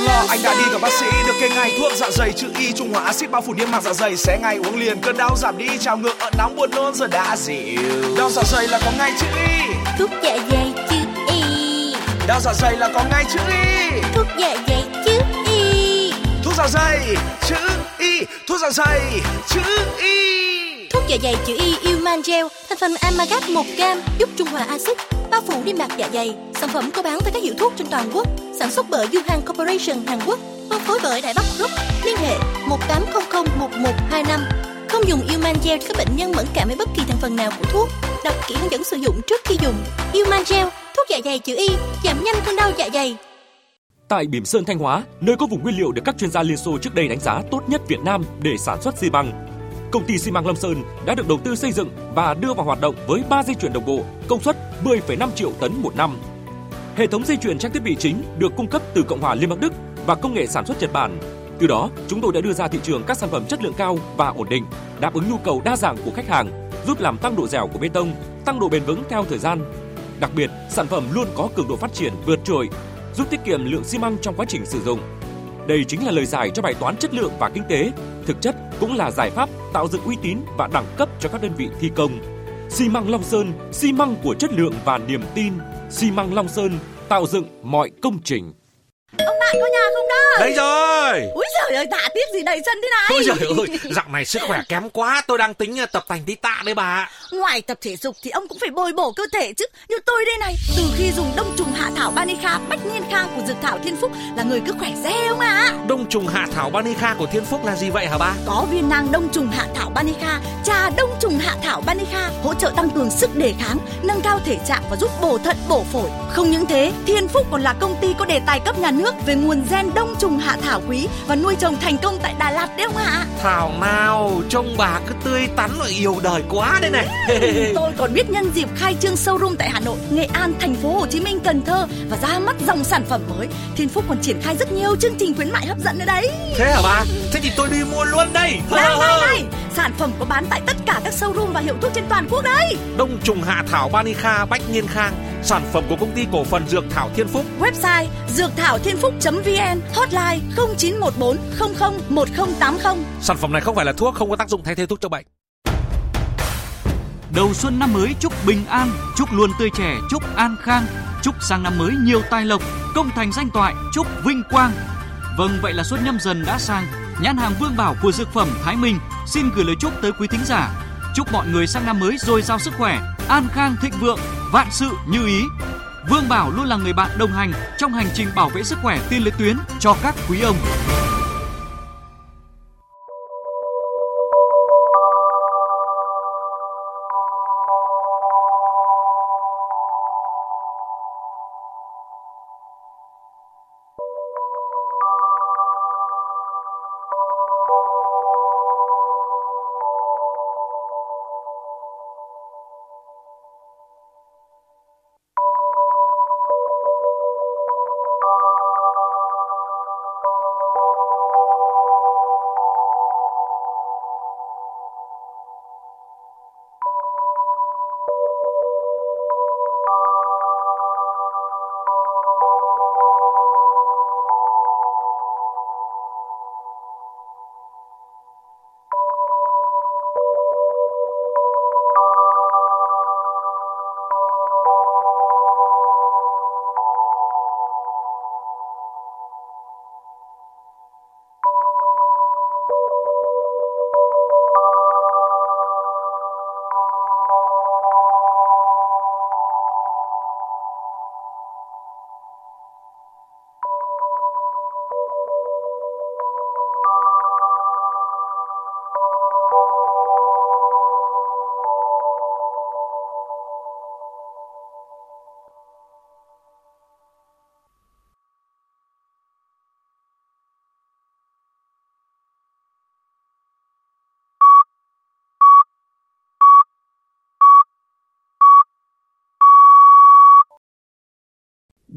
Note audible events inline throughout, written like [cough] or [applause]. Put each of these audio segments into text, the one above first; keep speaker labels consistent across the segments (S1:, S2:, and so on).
S1: chớ lo anh đã đi gặp bác sĩ. Được kê ngay thuốc dạ dày chữ y trung hòa axit bao phủ niêm mạc dạ dày. Sẽ ngay uống liền cơn đau giảm đi trào ngược ở nóng buồn nôn giờ đã dịu. Đau dạ dày là có ngay chữ y.
S2: Thuốc dạ dày chữ y.
S1: Đau dạ dày là có ngay chữ y.
S2: Thuốc dạ dày chữ y.
S1: Thuốc dạ dày chữ y. Thuốc dạ dày chữ y.
S2: Thuốc dạ dày chữ y Ilman Gel thành phần amalgam 1 gram giúp trung hòa axit bao phủ niêm mạc dạ dày. Sản phẩm có bán tại các hiệu thuốc trên toàn quốc sản xuất bởi Yuhan Corporation Hàn Quốc phân phối bởi Đại Bắc Group. Liên hệ 1800 1125 không dùng Ilman Gel cho các bệnh nhân mẫn cảm với bất kỳ thành phần nào của thuốc. Đọc kỹ hướng dẫn sử dụng trước khi dùng. Ilman Gel thuốc dạ dày chữ y giảm nhanh cơn đau dạ dày.
S3: Tại Bỉm Sơn Thanh Hóa, nơi có vùng nguyên liệu được các chuyên gia Liên Xô trước đây đánh giá tốt nhất Việt Nam để sản xuất xi măng, công ty xi măng Lâm Sơn đã được đầu tư xây dựng và đưa vào hoạt động với 3 dây chuyền đồng bộ, công suất 10,5 triệu tấn một năm. Hệ thống dây chuyền trang thiết bị chính được cung cấp từ Cộng hòa Liên bang Đức và công nghệ sản xuất Nhật Bản. Từ đó, chúng tôi đã đưa ra thị trường các sản phẩm chất lượng cao và ổn định, đáp ứng nhu cầu đa dạng của khách hàng, giúp làm tăng độ dẻo của bê tông, tăng độ bền vững theo thời gian. Đặc biệt, sản phẩm luôn có cường độ phát triển vượt trội, giúp tiết kiệm lượng xi măng trong quá trình sử dụng. Đây chính là lời giải cho bài toán chất lượng và kinh tế, thực chất cũng là giải pháp tạo dựng uy tín và đẳng cấp cho các đơn vị thi công. Xi măng Long Sơn, xi măng của chất lượng và niềm tin. Xi măng Long Sơn tạo dựng mọi công trình.
S4: Bạn có nhà không đó?
S5: Đấy rồi.
S4: Úi giời ơi, tạ tiếc gì đầy sân thế này.
S5: Ôi giời ơi, dạo này sức khỏe kém quá, tôi đang tính tập thành tí tạ đấy bà.
S4: Ngoài tập thể dục thì ông cũng phải bồi bổ cơ thể chứ. Như tôi đây này, từ khi dùng đông trùng hạ thảo Banica Bách Niên Khang của Dược Thảo Thiên Phúc là người cứ khỏe re không ạ.
S5: Đông trùng hạ thảo Banica của Thiên Phúc là gì vậy hả ba?
S4: Có viên nang đông trùng hạ thảo Banica, trà đông trùng hạ thảo Banica hỗ trợ tăng cường sức đề kháng, nâng cao thể trạng và giúp bổ thận bổ phổi. Không những thế, Thiên Phúc còn là công ty có đề tài cấp nhà nước về nguồn gen đông trùng hạ thảo quý và nuôi trồng thành công tại Đà Lạt đấy không ạ?
S5: Thảo nào, trông bà cứ tươi tắn và yêu đời quá đây này. [laughs]
S4: Tôi còn biết nhân dịp khai trương showroom tại Hà Nội, Nghệ An, Thành phố Hồ Chí Minh, Cần Thơ và ra mắt dòng sản phẩm mới. Thiên Phúc còn triển khai rất nhiều chương trình khuyến mại hấp dẫn nữa đấy.
S5: Thế hả bà? Thế thì tôi đi mua luôn đây.
S4: Này này [laughs] này, sản phẩm có bán tại tất cả các showroom và hiệu thuốc trên toàn quốc đấy.
S5: Đông trùng hạ thảo Banica Bách Niên Khang, sản phẩm của công ty cổ phần Dược Thảo Thiên Phúc.
S4: Website dược thảo thiên phúc.vn, hotline 0914 00 1080.
S5: Sản phẩm này không phải là thuốc, không có tác dụng thay thế thuốc cho bệnh.
S6: Đầu xuân năm mới chúc bình an, chúc luôn tươi trẻ, chúc an khang, chúc sang năm mới nhiều tài lộc, công thành danh toại, chúc vinh quang. Vâng, vậy là xuân nhâm dần đã sang, nhãn hàng Vương Bảo của dược phẩm Thái Minh xin gửi lời chúc tới quý thính giả. Chúc mọi người sang năm mới dồi dào sức khỏe, an khang thịnh vượng, vạn sự như ý. Vương Bảo luôn là người bạn đồng hành trong hành trình bảo vệ sức khỏe tiên lưới tuyến cho các quý ông.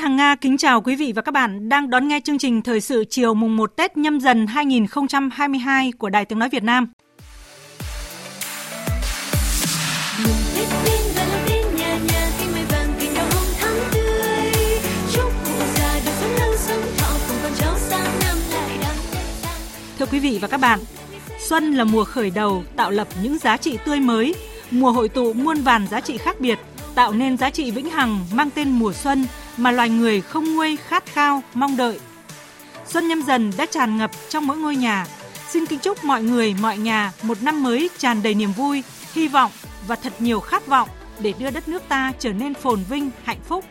S7: Hằng Nga kính chào quý vị và các bạn đang đón nghe chương trình Thời sự chiều mùng 1 Tết nhâm dần 2022 của Đài Tiếng Nói Việt Nam. Thưa quý vị và các bạn, xuân là mùa khởi đầu tạo lập những giá trị tươi mới, mùa hội tụ muôn vàn giá trị khác biệt, tạo nên giá trị vĩnh hằng mang tên mùa xuân mà loài người không nguôi khát khao, mong đợi. Xuân nhâm dần đã tràn ngập trong mỗi ngôi nhà. Xin kính chúc mọi người, mọi nhà một năm mới tràn đầy niềm vui, hy vọng và thật nhiều khát vọng để đưa đất nước ta trở nên phồn vinh, hạnh phúc.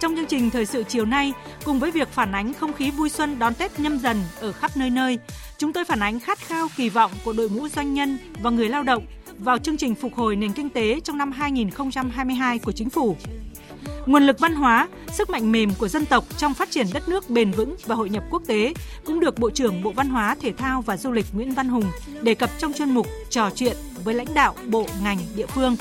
S7: Trong chương trình thời sự chiều nay, cùng với việc phản ánh không khí vui xuân đón Tết nhâm dần ở khắp nơi nơi, chúng tôi phản ánh khát khao kỳ vọng của đội ngũ doanh nhân và người lao động vào chương trình phục hồi nền kinh tế trong năm 2022 của chính phủ. Nguồn lực văn hóa, sức mạnh mềm của dân tộc trong phát triển đất nước bền vững và hội nhập quốc tế cũng được Bộ trưởng Bộ Văn hóa, Thể thao và Du lịch Nguyễn Văn Hùng đề cập trong chuyên mục trò chuyện với lãnh đạo bộ ngành địa phương.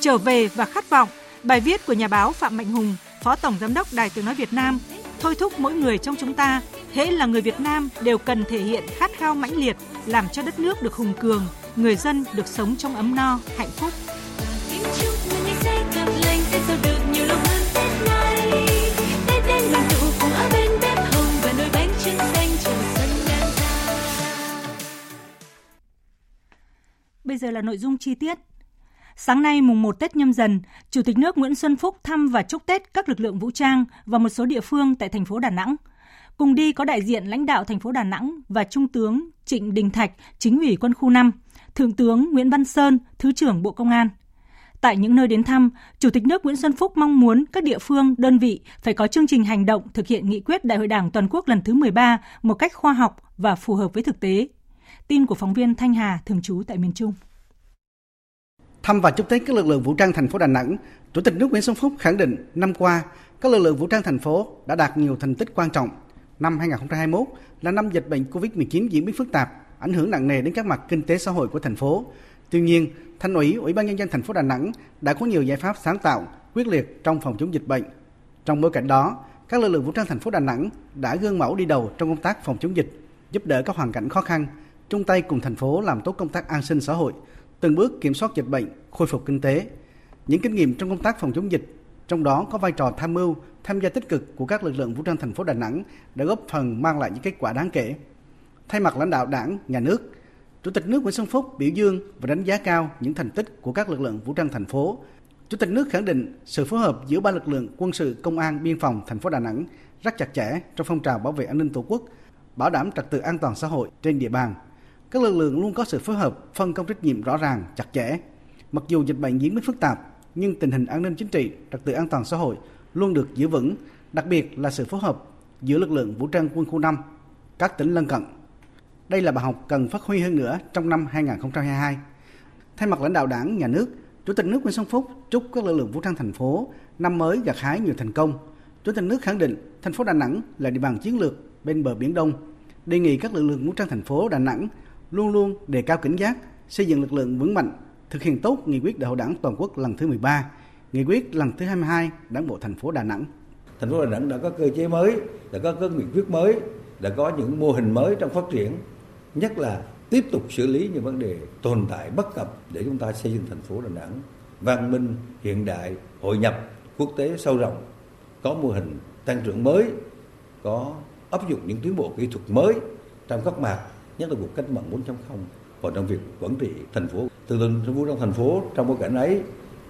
S7: Trở về và khát vọng, bài viết của nhà báo Phạm Mạnh Hùng, Phó Tổng Giám đốc Đài Tiếng Nói Việt Nam, thôi thúc mỗi người trong chúng ta, hễ là người Việt Nam đều cần thể hiện khát khao mãnh liệt, làm cho đất nước được hùng cường, người dân được sống trong ấm no, hạnh phúc. Bây giờ là nội dung chi tiết. Sáng nay mùng 1 Tết nhâm dần, Chủ tịch nước Nguyễn Xuân Phúc thăm và chúc Tết các lực lượng vũ trang và một số địa phương tại thành phố Đà Nẵng. Cùng đi có đại diện lãnh đạo thành phố Đà Nẵng và Trung tướng Trịnh Đình Thạch, chính ủy quân khu 5, Thượng tướng Nguyễn Văn Sơn, Thứ trưởng Bộ Công an. Tại những nơi đến thăm, Chủ tịch nước Nguyễn Xuân Phúc mong muốn các địa phương, đơn vị phải có chương trình hành động thực hiện nghị quyết Đại hội Đảng toàn quốc lần thứ 13 một cách khoa học và phù hợp với thực tế. Tin của phóng viên Thanh Hà thường trú tại miền Trung.
S8: Thăm và chúc Tết các lực lượng vũ trang thành phố Đà Nẵng, Chủ tịch nước Nguyễn Xuân Phúc khẳng định năm qua, các lực lượng vũ trang thành phố đã đạt nhiều thành tích quan trọng. Năm 2021 là năm dịch bệnh COVID-19 diễn biến phức tạp, ảnh hưởng nặng nề đến các mặt kinh tế xã hội của thành phố. Tuy nhiên, Thành ủy, Ủy ban nhân dân thành phố Đà Nẵng đã có nhiều giải pháp sáng tạo, quyết liệt trong phòng chống dịch bệnh. Trong bối cảnh đó, các lực lượng vũ trang thành phố Đà Nẵng đã gương mẫu đi đầu trong công tác phòng chống dịch, giúp đỡ các hoàn cảnh khó khăn, chung tay cùng thành phố làm tốt công tác an sinh xã hội, từng bước kiểm soát dịch bệnh, khôi phục kinh tế. Những kinh nghiệm trong công tác phòng chống dịch, trong đó có vai trò tham mưu, tham gia tích cực của các lực lượng vũ trang thành phố Đà Nẵng đã góp phần mang lại những kết quả đáng kể. Thay mặt lãnh đạo Đảng, Nhà nước, Chủ tịch nước Nguyễn Xuân Phúc biểu dương và đánh giá cao những thành tích của các lực lượng vũ trang thành phố. Chủ tịch nước khẳng định sự phối hợp giữa ba lực lượng quân sự, công an, biên phòng thành phố Đà Nẵng rất chặt chẽ trong phong trào bảo vệ an ninh Tổ quốc, bảo đảm trật tự an toàn xã hội trên địa bàn. Các lực lượng luôn có sự phối hợp, phân công trách nhiệm rõ ràng, chặt chẽ. Mặc dù dịch bệnh diễn biến phức tạp, nhưng tình hình an ninh chính trị, trật tự an toàn xã hội luôn được giữ vững, đặc biệt là sự phối hợp giữa lực lượng vũ trang quân khu 5, các tỉnh lân cận đây là bài học cần phát huy hơn nữa trong năm 2022. Thay mặt lãnh đạo Đảng, Nhà nước, Chủ tịch nước Nguyễn Xuân Phúc chúc các lực lượng vũ trang thành phố năm mới gặt hái nhiều thành công. Chủ tịch nước khẳng định thành phố Đà Nẵng là địa bàn chiến lược bên bờ biển Đông, đề nghị các lực lượng vũ trang thành phố Đà Nẵng luôn luôn đề cao cảnh giác, xây dựng lực lượng vững mạnh, thực hiện tốt nghị quyết đại hội đảng toàn quốc lần thứ 13, nghị quyết lần thứ 22 Đảng bộ thành phố Đà Nẵng.
S9: Thành phố Đà Nẵng đã có cơ chế mới, đã có các nghị quyết mới, đã có những mô hình mới trong phát triển nhất là tiếp tục xử lý những vấn đề tồn tại bất cập để chúng ta xây dựng thành phố Đà Nẵng văn minh, hiện đại, hội nhập quốc tế sâu rộng, có mô hình tăng trưởng mới, có áp dụng những tiến bộ kỹ thuật mới trong các mặt, nhất là cuộc cách mạng 4.0 và trong việc quản trị thành phố. Từ từ thành trong thành phố trong bối cảnh ấy,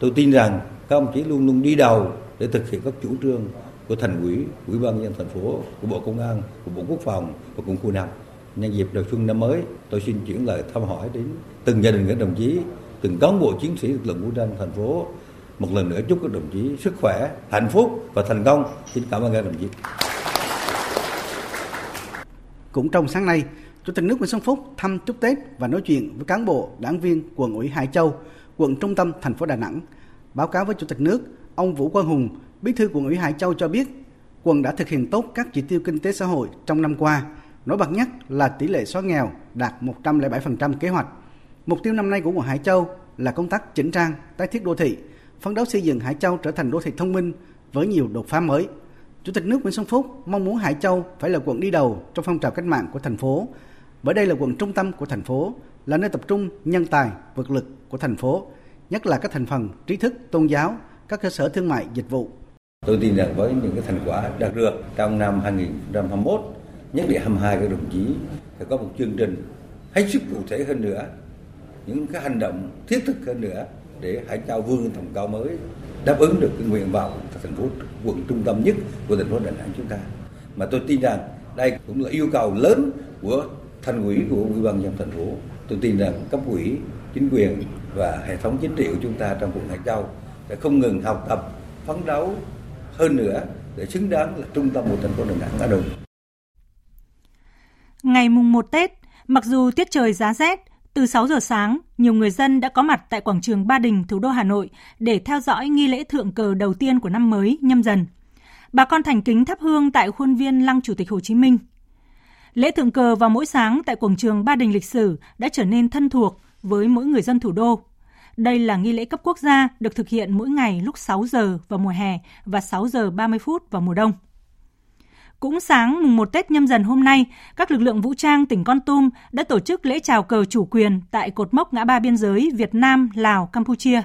S9: tôi tin rằng các ông chí luôn luôn đi đầu để thực hiện các chủ trương của thành ủy, ủy ban nhân thành phố, của bộ công an, của bộ quốc phòng và cũng khu năm nhân dịp đầu xuân năm mới tôi xin chuyển lời thăm hỏi đến từng gia đình các đồng chí từng cán bộ chiến sĩ lực lượng vũ trang thành phố một lần nữa chúc các đồng chí sức khỏe, hạnh phúc và thành công. Xin cảm ơn các đồng chí.
S8: Cũng trong sáng nay, Chủ tịch nước Nguyễn Xuân Phúc thăm chúc Tết và nói chuyện với cán bộ, đảng viên quận ủy Hải Châu, quận trung tâm thành phố Đà Nẵng. Báo cáo với Chủ tịch nước, ông Vũ Quang Hùng, Bí thư quận ủy Hải Châu cho biết, quận đã thực hiện tốt các chỉ tiêu kinh tế xã hội trong năm qua. Nổi bật nhất là tỷ lệ xóa nghèo đạt 107% kế hoạch. Mục tiêu năm nay của quận Hải Châu là công tác chỉnh trang, tái thiết đô thị, phấn đấu xây dựng Hải Châu trở thành đô thị thông minh với nhiều đột phá mới. Chủ tịch nước Nguyễn Xuân Phúc mong muốn Hải Châu phải là quận đi đầu trong phong trào cách mạng của thành phố, bởi đây là quận trung tâm của thành phố, là nơi tập trung nhân tài, vật lực của thành phố, nhất là các thành phần trí thức, tôn giáo, các cơ sở thương mại, dịch vụ.
S9: Tôi tin rằng với những cái thành quả đạt được trong năm 2021, nhất là 22 các đồng chí phải có một chương trình hết sức cụ thể hơn nữa, những cái hành động thiết thực hơn nữa để Hải Châu vươn tầm cao mới, đáp ứng được cái nguyện vọng thành phố quận trung tâm nhất của thành phố Đà Nẵng chúng ta. Mà tôi tin rằng đây cũng là yêu cầu lớn của thành ủy của ủy ban nhân thành phố tôi tin rằng cấp ủy chính quyền và hệ thống chính trị của chúng ta trong quận Hải Châu sẽ không ngừng học tập phấn đấu hơn nữa để xứng đáng là trung tâm của thành phố Đà Nẵng đã được.
S7: Ngày mùng 1 Tết, mặc dù tiết trời giá rét, từ 6 giờ sáng, nhiều người dân đã có mặt tại quảng trường Ba Đình, thủ đô Hà Nội để theo dõi nghi lễ thượng cờ đầu tiên của năm mới nhâm dần. Bà con thành kính thắp hương tại khuôn viên Lăng Chủ tịch Hồ Chí Minh, Lễ thượng cờ vào mỗi sáng tại quảng trường Ba Đình lịch sử đã trở nên thân thuộc với mỗi người dân thủ đô. Đây là nghi lễ cấp quốc gia được thực hiện mỗi ngày lúc 6 giờ vào mùa hè và 6 giờ 30 phút vào mùa đông. Cũng sáng mùng 1 Tết nhâm dần hôm nay, các lực lượng vũ trang tỉnh Con Tum đã tổ chức lễ chào cờ chủ quyền tại cột mốc ngã ba biên giới Việt Nam, Lào, Campuchia.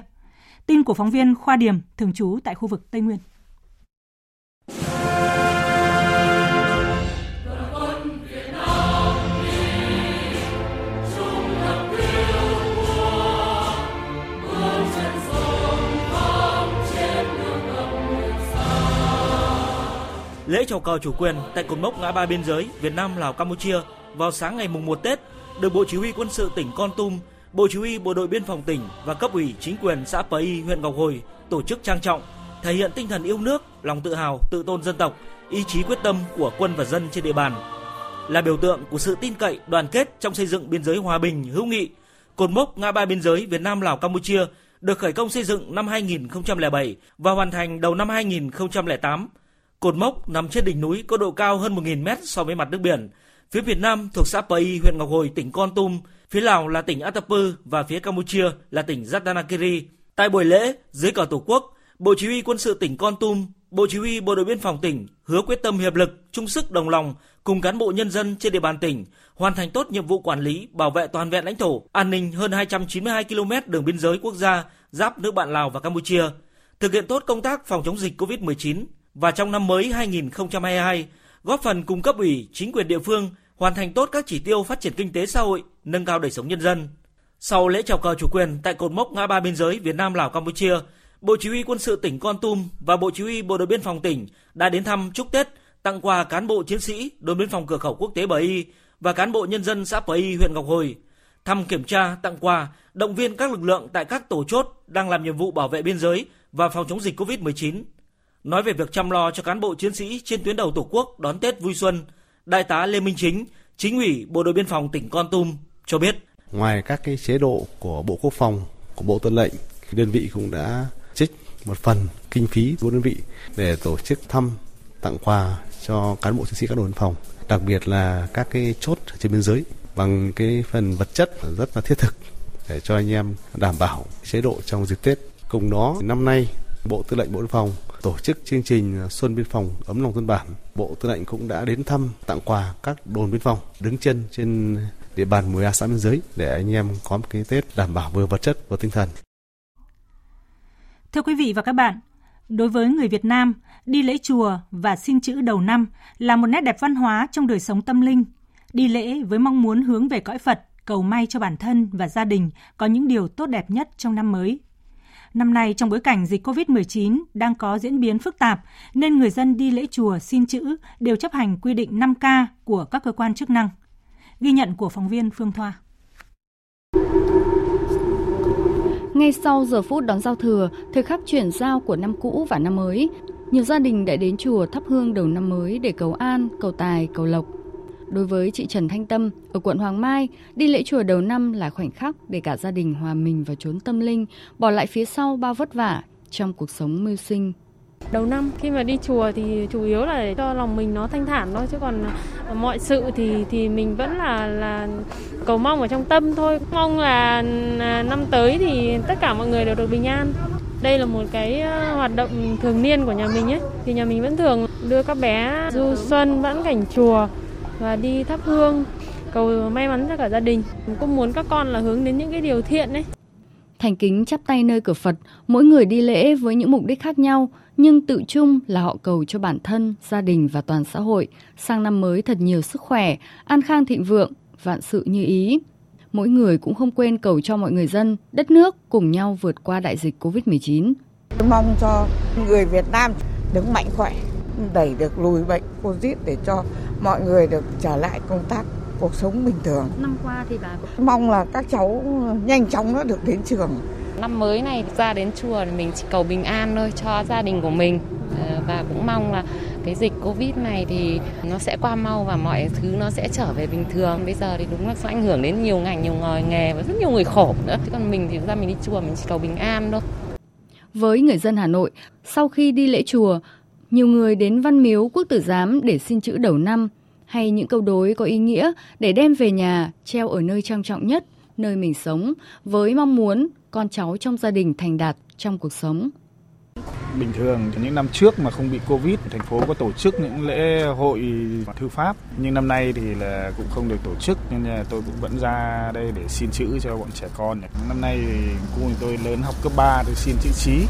S7: Tin của phóng viên Khoa Điểm, thường trú tại khu vực Tây Nguyên.
S10: Lễ chào cờ chủ quyền tại cột mốc ngã ba biên giới Việt Nam Lào Campuchia vào sáng ngày mùng 1 Tết được Bộ Chỉ huy Quân sự tỉnh Con Tum, Bộ Chỉ huy Bộ đội Biên phòng tỉnh và cấp ủy chính quyền xã Pai huyện Ngọc Hồi tổ chức trang trọng, thể hiện tinh thần yêu nước, lòng tự hào, tự tôn dân tộc, ý chí quyết tâm của quân và dân trên địa bàn. Là biểu tượng của sự tin cậy, đoàn kết trong xây dựng biên giới hòa bình, hữu nghị, cột mốc ngã ba biên giới Việt Nam Lào Campuchia được khởi công xây dựng năm 2007 và hoàn thành đầu năm 2008 Cột mốc nằm trên đỉnh núi có độ cao hơn 1.000 mét so với mặt nước biển. Phía Việt Nam thuộc xã Pai, huyện Ngọc Hồi, tỉnh Con Tum, phía Lào là tỉnh Atapu và phía Campuchia là tỉnh Ratanakiri. Tại buổi lễ, dưới cờ Tổ quốc, Bộ Chỉ huy Quân sự tỉnh Con Tum, Bộ Chỉ huy Bộ đội Biên phòng tỉnh hứa quyết tâm hiệp lực, chung sức đồng lòng cùng cán bộ nhân dân trên địa bàn tỉnh hoàn thành tốt nhiệm vụ quản lý, bảo vệ toàn vẹn lãnh thổ, an ninh hơn 292 km đường biên giới quốc gia giáp nước bạn Lào và Campuchia, thực hiện tốt công tác phòng chống dịch COVID-19, và trong năm mới 2022 góp phần cung cấp ủy, chính quyền địa phương hoàn thành tốt các chỉ tiêu phát triển kinh tế xã hội, nâng cao đời sống nhân dân. Sau lễ chào cờ chủ quyền tại cột mốc ngã ba biên giới Việt Nam Lào Campuchia, Bộ Chỉ huy Quân sự tỉnh Con Tum và Bộ Chỉ huy Bộ đội Biên phòng tỉnh đã đến thăm chúc Tết, tặng quà cán bộ chiến sĩ đồn biên phòng cửa khẩu quốc tế Bờ Y và cán bộ nhân dân xã Bờ Y huyện Ngọc Hồi. Thăm kiểm tra, tặng quà, động viên các lực lượng tại các tổ chốt đang làm nhiệm vụ bảo vệ biên giới và phòng chống dịch COVID-19 Nói về việc chăm lo cho cán bộ chiến sĩ trên tuyến đầu Tổ quốc đón Tết vui xuân, Đại tá Lê Minh Chính, Chính ủy Bộ đội Biên phòng tỉnh Con Tum cho biết.
S11: Ngoài các cái chế độ của Bộ Quốc phòng, của Bộ Tư lệnh, đơn vị cũng đã trích một phần kinh phí của đơn vị để tổ chức thăm tặng quà cho cán bộ chiến sĩ các đồn biên phòng, đặc biệt là các cái chốt trên biên giới bằng cái phần vật chất rất là thiết thực để cho anh em đảm bảo chế độ trong dịp Tết. Cùng đó năm nay Bộ Tư lệnh Bộ Biên phòng tổ chức chương trình à, Xuân Biên phòng ấm lòng dân bản. Bộ Tư lệnh cũng đã đến thăm tặng quà các đồn biên phòng đứng chân trên địa bàn 10 xã biên giới để anh em có một cái Tết đảm bảo vừa vật chất và tinh thần.
S7: Thưa quý vị và các bạn, đối với người Việt Nam, đi lễ chùa và xin chữ đầu năm là một nét đẹp văn hóa trong đời sống tâm linh. Đi lễ với mong muốn hướng về cõi Phật, cầu may cho bản thân và gia đình có những điều tốt đẹp nhất trong năm mới. Năm nay trong bối cảnh dịch COVID-19 đang có diễn biến phức tạp nên người dân đi lễ chùa xin chữ đều chấp hành quy định 5K của các cơ quan chức năng. Ghi nhận của phóng viên Phương Thoa.
S12: Ngay sau giờ phút đón giao thừa, thời khắc chuyển giao của năm cũ và năm mới, nhiều gia đình đã đến chùa thắp hương đầu năm mới để cầu an, cầu tài, cầu lộc. Đối với chị Trần Thanh Tâm ở quận Hoàng Mai, đi lễ chùa đầu năm là khoảnh khắc để cả gia đình hòa mình vào chốn tâm linh, bỏ lại phía sau bao vất vả trong cuộc sống mưu sinh.
S13: Đầu năm khi mà đi chùa thì chủ yếu là để cho lòng mình nó thanh thản thôi chứ còn ờ, mọi sự thì thì mình vẫn là là cầu mong ở trong tâm thôi. Mong là năm tới thì tất cả mọi người đều được bình an. Đây là một cái ờ, hoạt động thường niên của nhà mình ấy. Thì nhà mình vẫn thường đưa các bé du xuân vãn cảnh chùa và đi thắp hương cầu may mắn cho cả gia đình. Cũng muốn các con là hướng đến những cái điều thiện ấy.
S12: Thành kính chắp tay nơi cửa Phật, mỗi người đi lễ với những mục đích khác nhau, nhưng tự chung là họ cầu cho bản thân, gia đình và toàn xã hội sang năm mới thật nhiều sức khỏe, an khang thịnh vượng, vạn sự như ý. Mỗi người cũng không quên cầu cho mọi người dân, đất nước cùng nhau vượt qua đại dịch Covid-19.
S14: Mong cho người Việt Nam được mạnh khỏe, đẩy được lùi bệnh Covid để cho mọi người được trở lại công tác cuộc sống bình thường.
S12: Năm qua thì bà
S14: mong là các cháu nhanh chóng nó được đến trường.
S15: Năm mới này ra đến chùa thì mình chỉ cầu bình an thôi cho gia đình của mình ờ, và cũng mong là cái dịch Covid này thì nó sẽ qua mau và mọi thứ nó sẽ trở về bình thường. Bây giờ thì đúng là sẽ ảnh hưởng đến nhiều ngành, nhiều ngòi nghề và rất nhiều người khổ nữa. Chứ còn mình thì ra mình đi chùa mình chỉ cầu bình an thôi.
S12: Với người dân Hà Nội, sau khi đi lễ chùa, nhiều người đến Văn Miếu Quốc Tử Giám để xin chữ đầu năm hay những câu đối có ý nghĩa để đem về nhà treo ở nơi trang trọng nhất, nơi mình sống với mong muốn con cháu trong gia đình thành đạt trong cuộc sống
S16: bình thường. Những năm trước mà không bị covid, thành phố có tổ chức những lễ hội thư pháp. Nhưng năm nay thì là cũng không được tổ chức, nên là tôi cũng vẫn ra đây để xin chữ cho bọn trẻ con năm nay thì tôi lớn học cấp 3 tôi xin chữ trí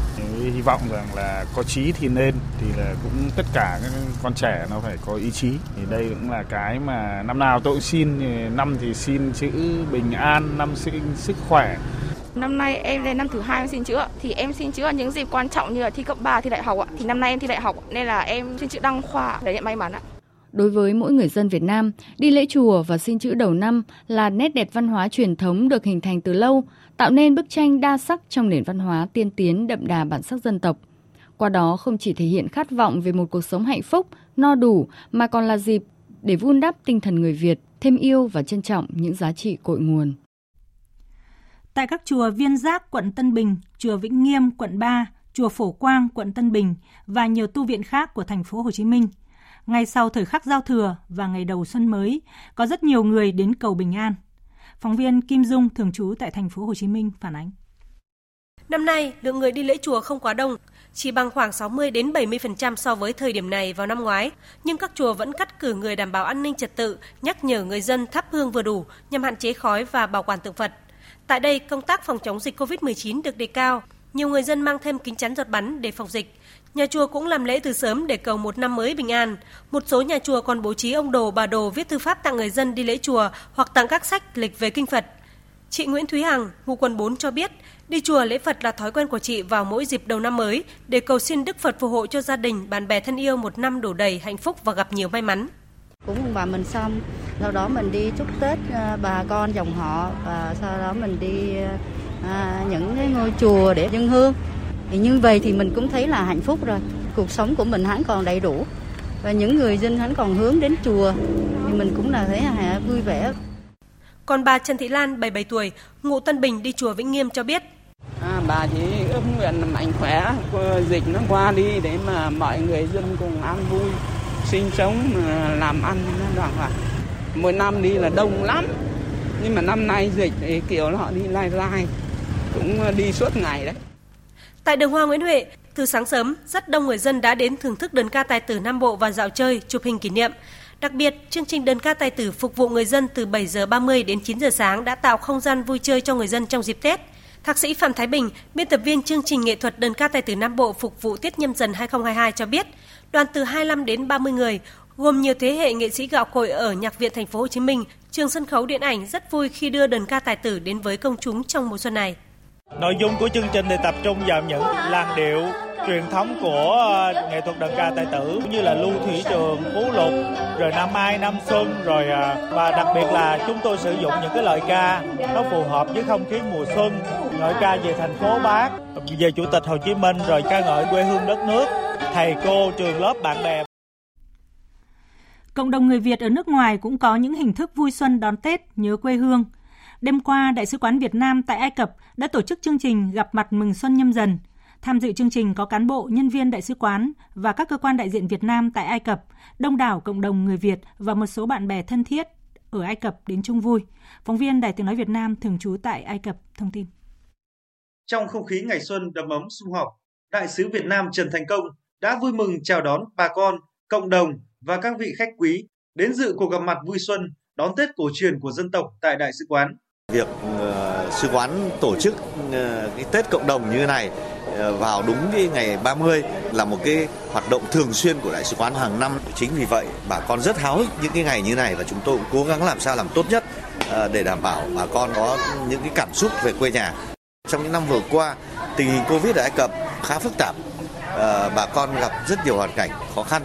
S16: hy vọng rằng là có trí thì nên. Thì là cũng tất cả các con trẻ nó phải có ý chí. Thì đây cũng là cái mà năm nào tôi cũng xin. Năm thì xin chữ bình an, năm xin sức khỏe.
S17: Năm nay em lên năm thứ hai em xin chữ thì em xin chữ ở những dịp quan trọng như là thi cấp 3, thi đại học ạ. Thì năm nay em thi đại học nên là em xin chữ đăng khoa để nhận may mắn ạ.
S12: Đối với mỗi người dân Việt Nam, đi lễ chùa và xin chữ đầu năm là nét đẹp văn hóa truyền thống được hình thành từ lâu, tạo nên bức tranh đa sắc trong nền văn hóa tiên tiến đậm đà bản sắc dân tộc. Qua đó không chỉ thể hiện khát vọng về một cuộc sống hạnh phúc, no đủ mà còn là dịp để vun đắp tinh thần người Việt, thêm yêu và trân trọng những giá trị cội nguồn.
S7: Tại các chùa Viên Giác, quận Tân Bình, chùa Vĩnh Nghiêm, quận 3, chùa Phổ Quang, quận Tân Bình và nhiều tu viện khác của thành phố Hồ Chí Minh. Ngay sau thời khắc giao thừa và ngày đầu xuân mới, có rất nhiều người đến cầu bình an. Phóng viên Kim Dung thường trú tại thành phố Hồ Chí Minh phản ánh.
S18: Năm nay, lượng người đi lễ chùa không quá đông, chỉ bằng khoảng 60 đến 70% so với thời điểm này vào năm ngoái, nhưng các chùa vẫn cắt cử người đảm bảo an ninh trật tự, nhắc nhở người dân thắp hương vừa đủ nhằm hạn chế khói và bảo quản tượng Phật. Tại đây, công tác phòng chống dịch COVID-19 được đề cao. Nhiều người dân mang thêm kính chắn giọt bắn để phòng dịch. Nhà chùa cũng làm lễ từ sớm để cầu một năm mới bình an. Một số nhà chùa còn bố trí ông đồ bà đồ viết thư pháp tặng người dân đi lễ chùa hoặc tặng các sách lịch về kinh Phật. Chị Nguyễn Thúy Hằng, ngụ quận 4 cho biết, đi chùa lễ Phật là thói quen của chị vào mỗi dịp đầu năm mới để cầu xin Đức Phật phù hộ cho gia đình, bạn bè thân yêu một năm đủ đầy hạnh phúc và gặp nhiều may mắn.
S19: Cũng bà mình xong, sau đó mình đi chúc Tết à, bà con dòng họ và sau đó mình đi à, những cái ngôi chùa để dân hương. Thì như vậy thì mình cũng thấy là hạnh phúc rồi. Cuộc sống của mình hắn còn đầy đủ và những người dân hắn còn hướng đến chùa thì mình cũng là thấy là vui vẻ.
S18: Còn bà Trần Thị Lan, 77 tuổi, ngụ Tân Bình đi chùa Vĩnh Nghiêm cho biết.
S20: À, bà chỉ ước nguyện mạnh khỏe, dịch nó qua đi để mà mọi người dân cùng an vui, sinh sống, ờ, làm ăn nó đoạn là Mỗi năm đi là đông lắm, nhưng mà năm nay dịch thì kiểu họ đi lai lai, cũng ờ, đi suốt ngày đấy.
S18: Tại đường Hoa Nguyễn Huệ, từ sáng sớm, rất đông người dân đã đến thưởng thức đơn ca tài tử Nam Bộ và dạo chơi, chụp hình kỷ niệm. Đặc biệt, chương trình đơn ca tài tử phục vụ người dân từ 7 giờ 30 đến 9 giờ sáng đã tạo không gian vui chơi cho người dân trong dịp Tết. Thạc sĩ Phạm Thái Bình, biên tập viên chương trình nghệ thuật đơn ca tài tử Nam Bộ phục vụ Tết nhâm dần 2022 cho biết, đoàn từ 25 đến 30 người, gồm nhiều thế hệ nghệ sĩ gạo cội ở Nhạc viện Thành phố Hồ Chí Minh, trường sân khấu điện ảnh rất vui khi đưa đơn ca tài tử đến với công chúng trong mùa xuân này.
S21: Nội dung của chương trình thì tập trung vào những làn điệu truyền thống của ờ, nghệ thuật đờn ca tài tử như là lưu thủy trường, phú lục, rồi năm mai, năm xuân, rồi ờ, và đặc biệt là chúng tôi sử dụng những cái lời ca nó phù hợp với không khí mùa xuân ngợi ca về thành phố Bác, về Chủ tịch Hồ Chí Minh rồi ca ngợi quê hương đất nước, thầy cô, trường lớp, bạn bè.
S7: Cộng đồng người Việt ở nước ngoài cũng có những hình thức vui xuân đón Tết nhớ quê hương. Đêm qua, Đại sứ quán Việt Nam tại Ai Cập đã tổ chức chương trình gặp mặt mừng xuân nhâm dần. Tham dự chương trình có cán bộ, nhân viên đại sứ quán và các cơ quan đại diện Việt Nam tại Ai Cập, đông đảo cộng đồng người Việt và một số bạn bè thân thiết ở Ai Cập đến chung vui. Phóng viên Đài Tiếng Nói Việt Nam thường trú tại Ai Cập thông tin.
S22: Trong không khí ngày xuân đầm ấm sum họp, Đại sứ Việt Nam Trần Thành Công đã vui mừng chào đón bà con, cộng đồng và các vị khách quý đến dự cuộc gặp mặt vui xuân đón Tết cổ truyền của dân tộc tại Đại sứ quán.
S23: Việc uh, sứ quán tổ chức uh, cái Tết cộng đồng như thế này Ờ, vào đúng cái ngày 30 là một cái hoạt động thường xuyên của đại sứ quán hàng năm. Chính vì vậy bà con rất háo hức những cái ngày như này và chúng tôi cũng cố gắng làm sao làm tốt nhất ờ, để đảm bảo bà con có những cái cảm xúc về quê nhà. Trong những năm vừa qua, tình hình Covid ở Ai Cập khá phức tạp. Ờ, bà con gặp rất nhiều hoàn cảnh khó khăn.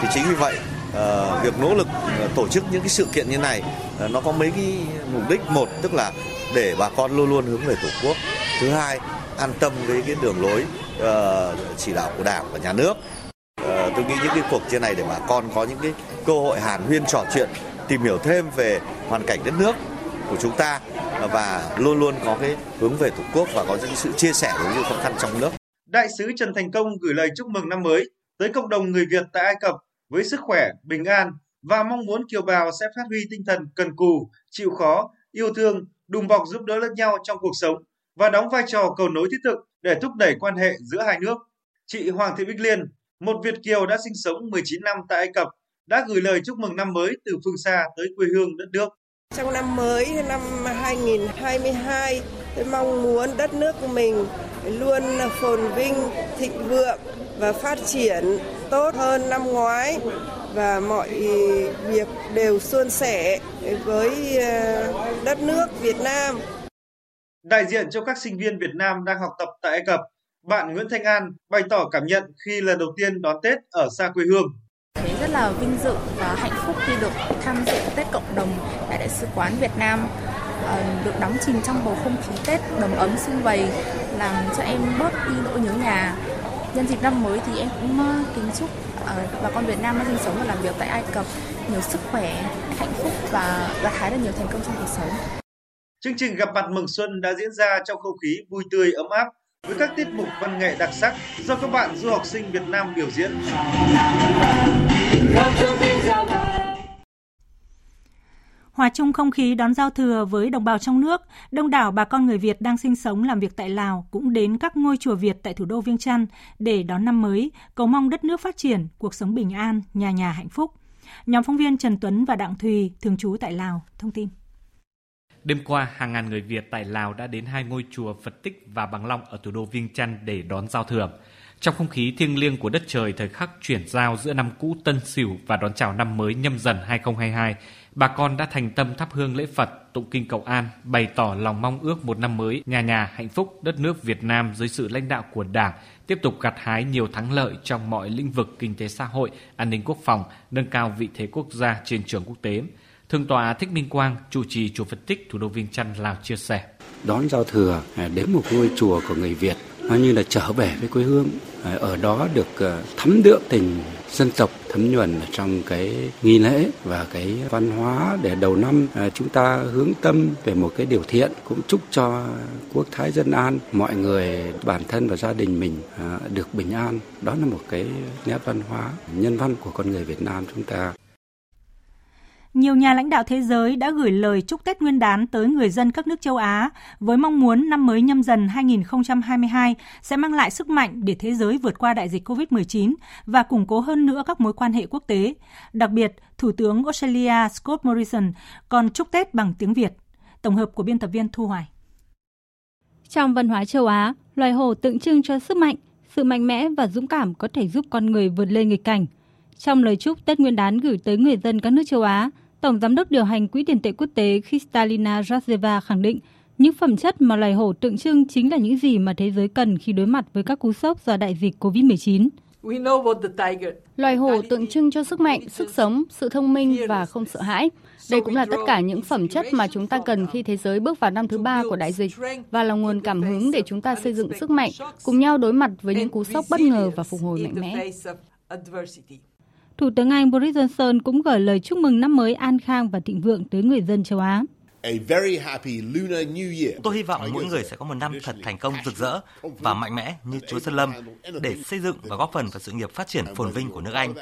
S23: Thì chính vì vậy uh, việc nỗ lực uh, tổ chức những cái sự kiện như này uh, nó có mấy cái mục đích một tức là để bà con luôn luôn hướng về tổ quốc thứ hai an tâm với cái đường lối uh, chỉ đạo của đảng và nhà nước uh, tôi nghĩ những cái cuộc trên này để bà con có những cái cơ hội hàn huyên trò chuyện tìm hiểu thêm về hoàn cảnh đất nước của chúng ta và luôn luôn có cái hướng về tổ quốc và có những sự chia sẻ với những khó khăn trong nước.
S22: Đại sứ Trần Thành Công gửi lời chúc mừng năm mới tới cộng đồng người Việt tại Ai Cập với sức khỏe, bình an và mong muốn kiều bào sẽ phát huy tinh thần cần cù, chịu khó, yêu thương, đùm bọc giúp đỡ lẫn nhau trong cuộc sống và đóng vai trò cầu nối thiết thực để thúc đẩy quan hệ giữa hai nước. Chị Hoàng Thị Bích Liên, một Việt kiều đã sinh sống 19 năm tại Ai Cập, đã gửi lời chúc mừng năm mới từ phương xa tới quê hương đất nước.
S24: Trong năm mới năm 2022, tôi mong muốn đất nước mình luôn phồn vinh, thịnh vượng và phát triển tốt hơn năm ngoái và mọi việc đều suôn sẻ với ờ, đất nước Việt Nam.
S22: Đại diện cho các sinh viên Việt Nam đang học tập tại Ai Cập, bạn Nguyễn Thanh An bày tỏ cảm nhận khi lần đầu tiên đón Tết ở xa quê hương.
S25: Thấy rất là vinh dự và hạnh phúc khi được tham dự Tết cộng đồng tại Đại sứ quán Việt Nam ờ, được đắm chìm trong bầu không khí Tết đầm ấm sum vầy làm cho em bớt đi nỗi nhớ nhà Nhân dịp năm mới thì em cũng ờ, kính chúc ờ, bà con Việt Nam đang sinh sống và làm việc tại Ai Cập nhiều sức khỏe, hạnh phúc và gặt hái được nhiều thành công trong cuộc sống.
S22: Chương trình gặp mặt mừng xuân đã diễn ra trong không khí vui tươi ấm áp với các tiết mục văn nghệ đặc sắc do các bạn du học sinh Việt Nam biểu diễn.
S7: Hòa chung không khí đón giao thừa với đồng bào trong nước, đông đảo bà con người Việt đang sinh sống làm việc tại Lào cũng đến các ngôi chùa Việt tại thủ đô Viêng Chăn để đón năm mới, cầu mong đất nước phát triển, cuộc sống bình an, nhà nhà hạnh phúc. Nhóm phóng viên Trần Tuấn và Đặng Thùy thường trú tại Lào thông tin.
S26: Đêm qua, hàng ngàn người Việt tại Lào đã đến hai ngôi chùa Phật Tích và Bằng Long ở thủ đô Viêng Chăn để đón giao thừa. Trong không khí thiêng liêng của đất trời thời khắc chuyển giao giữa năm cũ Tân Sửu và đón chào năm mới nhâm dần 2022, bà con đã thành tâm thắp hương lễ Phật, tụng kinh cầu an, bày tỏ lòng mong ước một năm mới nhà nhà hạnh phúc, đất nước Việt Nam dưới sự lãnh đạo của Đảng tiếp tục gặt hái nhiều thắng lợi trong mọi lĩnh vực kinh tế xã hội, an ninh quốc phòng, nâng cao vị thế quốc gia trên trường quốc tế. Thượng tọa Thích Minh Quang, chủ trì chùa Phật Tích thủ đô Viêng Chăn Lào chia sẻ.
S27: Đón giao thừa à, đến một ngôi chùa của người Việt nó như là trở về với quê hương. À, ở đó được à, thấm đượm tình dân tộc thấm nhuần trong cái nghi lễ và cái văn hóa để đầu năm chúng ta hướng tâm về một cái điều thiện cũng chúc cho quốc thái dân an mọi người bản thân và gia đình mình được bình an. Đó là một cái nét văn hóa nhân văn của con người Việt Nam chúng ta
S7: nhiều nhà lãnh đạo thế giới đã gửi lời chúc Tết Nguyên đán tới người dân các nước châu Á với mong muốn năm mới nhâm dần 2022 sẽ mang lại sức mạnh để thế giới vượt qua đại dịch COVID-19 và củng cố hơn nữa các mối quan hệ quốc tế. Đặc biệt, Thủ tướng Australia Scott Morrison còn chúc Tết bằng tiếng Việt. Tổng hợp của biên tập viên Thu Hoài.
S28: Trong văn hóa châu Á, loài hổ tượng trưng cho sức mạnh, sự mạnh mẽ và dũng cảm có thể giúp con người vượt lên nghịch cảnh. Trong lời chúc Tết Nguyên đán gửi tới người dân các nước châu Á, Tổng Giám đốc điều hành Quỹ tiền tệ quốc tế Kristalina Georgieva khẳng định những phẩm chất mà loài hổ tượng trưng chính là những gì mà thế giới cần khi đối mặt với các cú sốc do đại dịch COVID-19.
S12: Loài hổ tượng trưng cho sức mạnh, sức sống, sự thông minh và không sợ hãi. Đây cũng là tất cả những phẩm chất mà chúng ta cần khi thế giới bước vào năm thứ ba của đại dịch và là nguồn cảm hứng để chúng ta xây dựng sức mạnh, cùng nhau đối mặt với những cú sốc bất ngờ và phục hồi mạnh mẽ.
S28: Thủ tướng Anh Boris Johnson cũng gửi lời chúc mừng năm mới an khang và thịnh vượng tới người dân châu Á.
S29: Tôi hy vọng mỗi người sẽ có một năm thật thành công rực rỡ và mạnh mẽ như Chúa Sơn Lâm để xây dựng và góp phần vào sự nghiệp phát triển phồn vinh của nước Anh.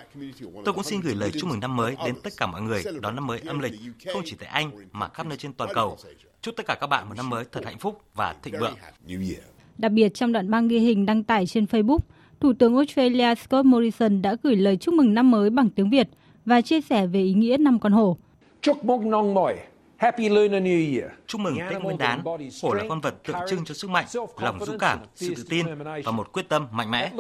S29: Tôi cũng xin gửi lời chúc mừng năm mới đến tất cả mọi người đón năm mới âm lịch không chỉ tại Anh mà khắp nơi trên toàn cầu. Chúc tất cả các bạn một năm mới thật hạnh phúc và thịnh vượng.
S28: Đặc biệt trong đoạn băng ghi hình đăng tải trên Facebook, Thủ tướng Australia Scott Morrison đã gửi lời chúc mừng năm mới bằng tiếng Việt và chia sẻ về ý nghĩa năm con hổ.
S30: Chúc mừng năm mới Happy Lunar New Year.
S29: Chúc mừng Tết Nguyên đán. Hổ là con vật tượng trưng cho sức mạnh, lòng dũng cảm, sự tự tin và một quyết tâm mạnh mẽ.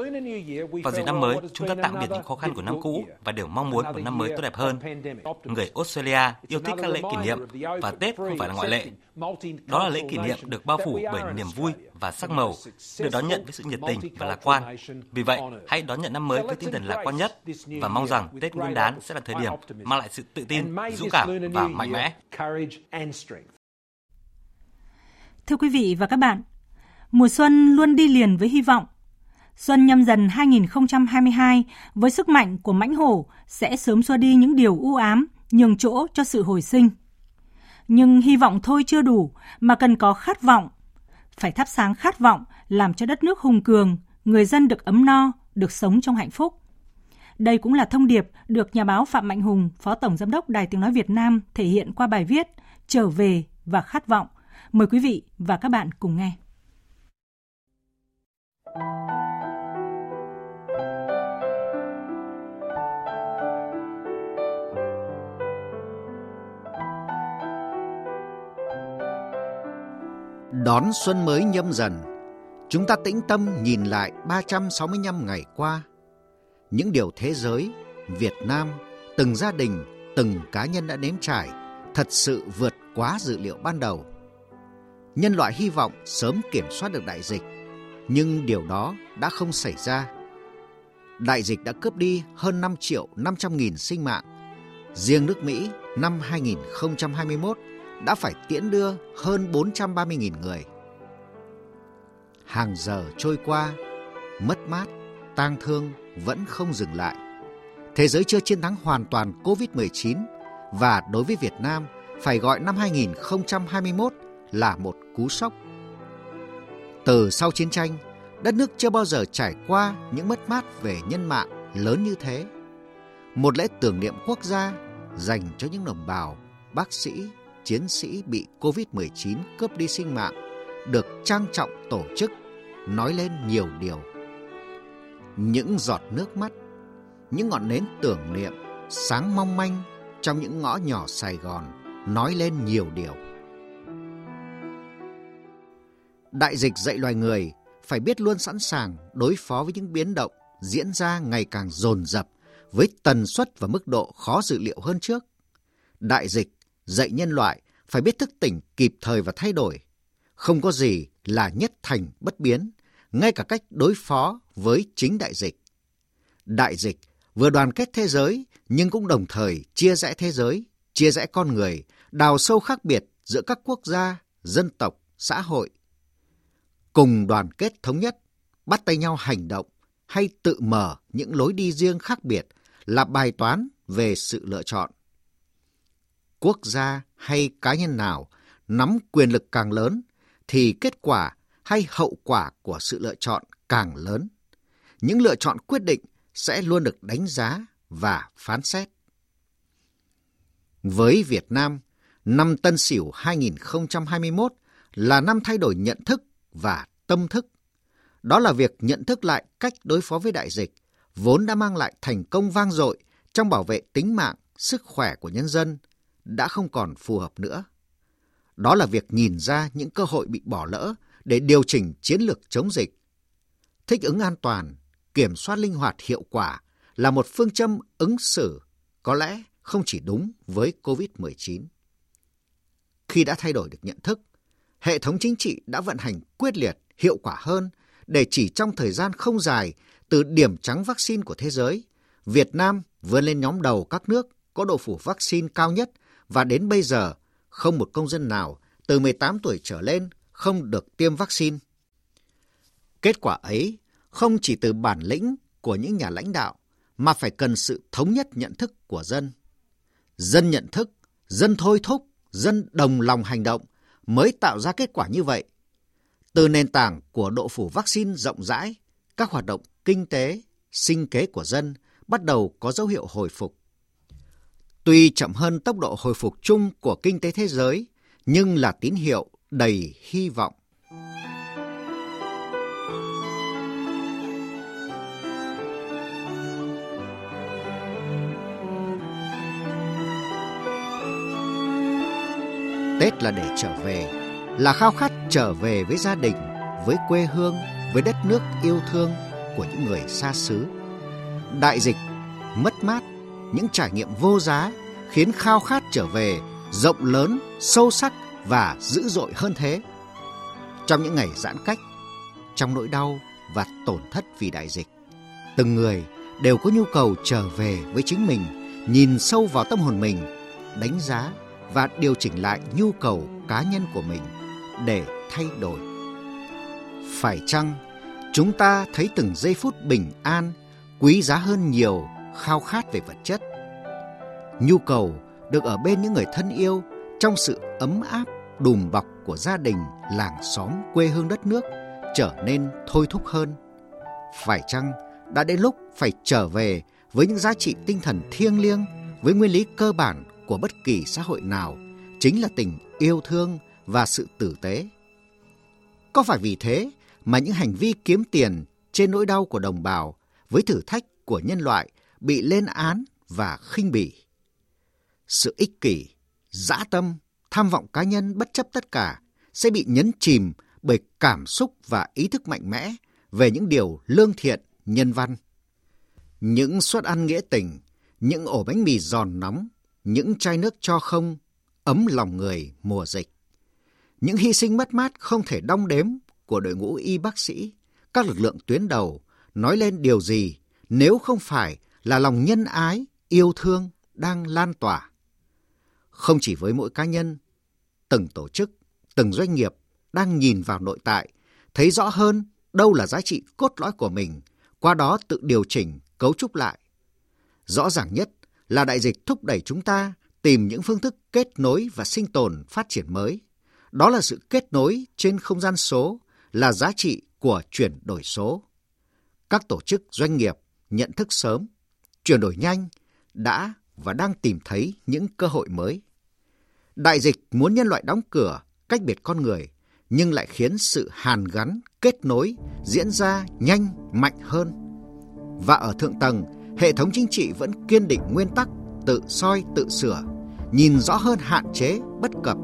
S29: Vào dịp năm mới, chúng ta tạm biệt những khó khăn của năm cũ và đều mong muốn một năm mới tốt đẹp hơn. Người Australia yêu thích các lễ kỷ niệm và Tết không phải là ngoại lệ. Đó là lễ kỷ niệm được bao phủ bởi niềm vui và sắc màu, được đón nhận với sự nhiệt tình và lạc quan. Vì vậy, hãy đón nhận năm mới với tinh thần lạc quan nhất và mong rằng Tết Nguyên đán sẽ là thời điểm mang lại sự tự tin, dũng cảm và mạnh mẽ.
S7: Thưa quý vị và các bạn, mùa xuân luôn đi liền với hy vọng. Xuân nhâm dần 2022 với sức mạnh của mãnh hổ sẽ sớm xua đi những điều u ám, nhường chỗ cho sự hồi sinh. Nhưng hy vọng thôi chưa đủ mà cần có khát vọng. Phải thắp sáng khát vọng làm cho đất nước hùng cường, người dân được ấm no, được sống trong hạnh phúc. Đây cũng là thông điệp được nhà báo Phạm Mạnh Hùng, Phó Tổng Giám đốc Đài Tiếng Nói Việt Nam thể hiện qua bài viết Trở về và khát vọng. Mời quý vị và các bạn cùng nghe.
S31: Đón xuân mới nhâm dần, chúng ta tĩnh tâm nhìn lại 365 ngày qua. Những điều thế giới, Việt Nam, từng gia đình, từng cá nhân đã nếm trải thật sự vượt quá dự liệu ban đầu. Nhân loại hy vọng sớm kiểm soát được đại dịch, nhưng điều đó đã không xảy ra. Đại dịch đã cướp đi hơn 5 triệu 500 nghìn sinh mạng. Riêng nước Mỹ năm 2021 đã phải tiễn đưa hơn 430.000 người. Hàng giờ trôi qua, mất mát, tang thương vẫn không dừng lại. Thế giới chưa chiến thắng hoàn toàn COVID-19 và đối với Việt Nam phải gọi năm 2021 là một cú sốc. Từ sau chiến tranh, đất nước chưa bao giờ trải qua những mất mát về nhân mạng lớn như thế. Một lễ tưởng niệm quốc gia dành cho những đồng bào, bác sĩ, chiến sĩ bị COVID-19 cướp đi sinh mạng được trang trọng tổ chức, nói lên nhiều điều. Những giọt nước mắt, những ngọn nến tưởng niệm sáng mong manh trong những ngõ nhỏ Sài Gòn nói lên nhiều điều. Đại dịch dạy loài người phải biết luôn sẵn sàng đối phó với những biến động diễn ra ngày càng dồn dập với tần suất và mức độ khó dự liệu hơn trước. Đại dịch dạy nhân loại phải biết thức tỉnh kịp thời và thay đổi. Không có gì là nhất thành bất biến, ngay cả cách đối phó với chính đại dịch. Đại dịch vừa đoàn kết thế giới nhưng cũng đồng thời chia rẽ thế giới, chia rẽ con người, đào sâu khác biệt giữa các quốc gia, dân tộc, xã hội. Cùng đoàn kết thống nhất, bắt tay nhau hành động hay tự mở những lối đi riêng khác biệt là bài toán về sự lựa chọn quốc gia hay cá nhân nào nắm quyền lực càng lớn thì kết quả hay hậu quả của sự lựa chọn càng lớn. Những lựa chọn quyết định sẽ luôn được đánh giá và phán xét. Với Việt Nam, năm Tân Sửu 2021 là năm thay đổi nhận thức và tâm thức. Đó là việc nhận thức lại cách đối phó với đại dịch, vốn đã mang lại thành công vang dội trong bảo vệ tính mạng, sức khỏe của nhân dân – đã không còn phù hợp nữa. Đó là việc nhìn ra những cơ hội bị bỏ lỡ để điều chỉnh chiến lược chống dịch. Thích ứng an toàn, kiểm soát linh hoạt hiệu quả là một phương châm ứng xử có lẽ không chỉ đúng với COVID-19. Khi đã thay đổi được nhận thức, hệ thống chính trị đã vận hành quyết liệt, hiệu quả hơn để chỉ trong thời gian không dài từ điểm trắng vaccine của thế giới, Việt Nam vươn lên nhóm đầu các nước có độ phủ vaccine cao nhất và đến bây giờ không một công dân nào từ 18 tuổi trở lên không được tiêm vaccine. Kết quả ấy không chỉ từ bản lĩnh của những nhà lãnh đạo mà phải cần sự thống nhất nhận thức của dân. Dân nhận thức, dân thôi thúc, dân đồng lòng hành động mới tạo ra kết quả như vậy. Từ nền tảng của độ phủ vaccine rộng rãi, các hoạt động kinh tế, sinh kế của dân bắt đầu có dấu hiệu hồi phục. Tuy chậm hơn tốc độ hồi phục chung của kinh tế thế giới, nhưng là tín hiệu đầy hy vọng. Tết là để trở về, là khao khát trở về với gia đình, với quê hương, với đất nước yêu thương của những người xa xứ. Đại dịch, mất mát, những trải nghiệm vô giá khiến khao khát trở về rộng lớn, sâu sắc và dữ dội hơn thế. Trong những ngày giãn cách, trong nỗi đau và tổn thất vì đại dịch, từng người đều có nhu cầu trở về với chính mình, nhìn sâu vào tâm hồn mình, đánh giá và điều chỉnh lại nhu cầu cá nhân của mình để thay đổi. Phải chăng chúng ta thấy từng giây phút bình an quý giá hơn nhiều khao khát về vật chất? Nhu cầu được ở bên những người thân yêu trong sự ấm áp đùm bọc của gia đình, làng xóm, quê hương đất nước trở nên thôi thúc hơn. Phải chăng đã đến lúc phải trở về với những giá trị tinh thần thiêng liêng, với nguyên lý cơ bản của bất kỳ xã hội nào, chính là tình yêu thương và sự tử tế. Có phải vì thế mà những hành vi kiếm tiền trên nỗi đau của đồng bào với thử thách của nhân loại bị lên án và khinh bỉ? Sự ích kỷ, dã tâm, tham vọng cá nhân bất chấp tất cả sẽ bị nhấn chìm bởi cảm xúc và ý thức mạnh mẽ về những điều lương thiện, nhân văn. Những suất ăn nghĩa tình, những ổ bánh mì giòn nóng, những chai nước cho không, ấm lòng người mùa dịch. Những hy sinh mất mát không thể đong đếm của đội ngũ y bác sĩ, các lực lượng tuyến đầu nói lên điều gì nếu không phải là lòng nhân ái, yêu thương đang lan tỏa. Không chỉ với mỗi cá nhân, từng tổ chức, từng doanh nghiệp đang nhìn vào nội tại, thấy rõ hơn đâu là giá trị cốt lõi của mình, qua đó tự điều chỉnh, cấu trúc lại. Rõ ràng nhất là đại dịch thúc đẩy chúng ta tìm những phương thức kết nối và sinh tồn phát triển mới. Đó là sự kết nối trên không gian số, là giá trị của chuyển đổi số. Các tổ chức doanh nghiệp nhận thức sớm, chuyển đổi nhanh, đã và đang tìm thấy những cơ hội mới. Đại dịch muốn nhân loại đóng cửa, cách biệt con người, nhưng lại khiến sự hàn gắn, kết nối diễn ra nhanh, mạnh hơn. Và ở thượng tầng, hệ thống chính trị vẫn kiên định nguyên tắc tự soi tự sửa, nhìn rõ hơn hạn chế, bất cập.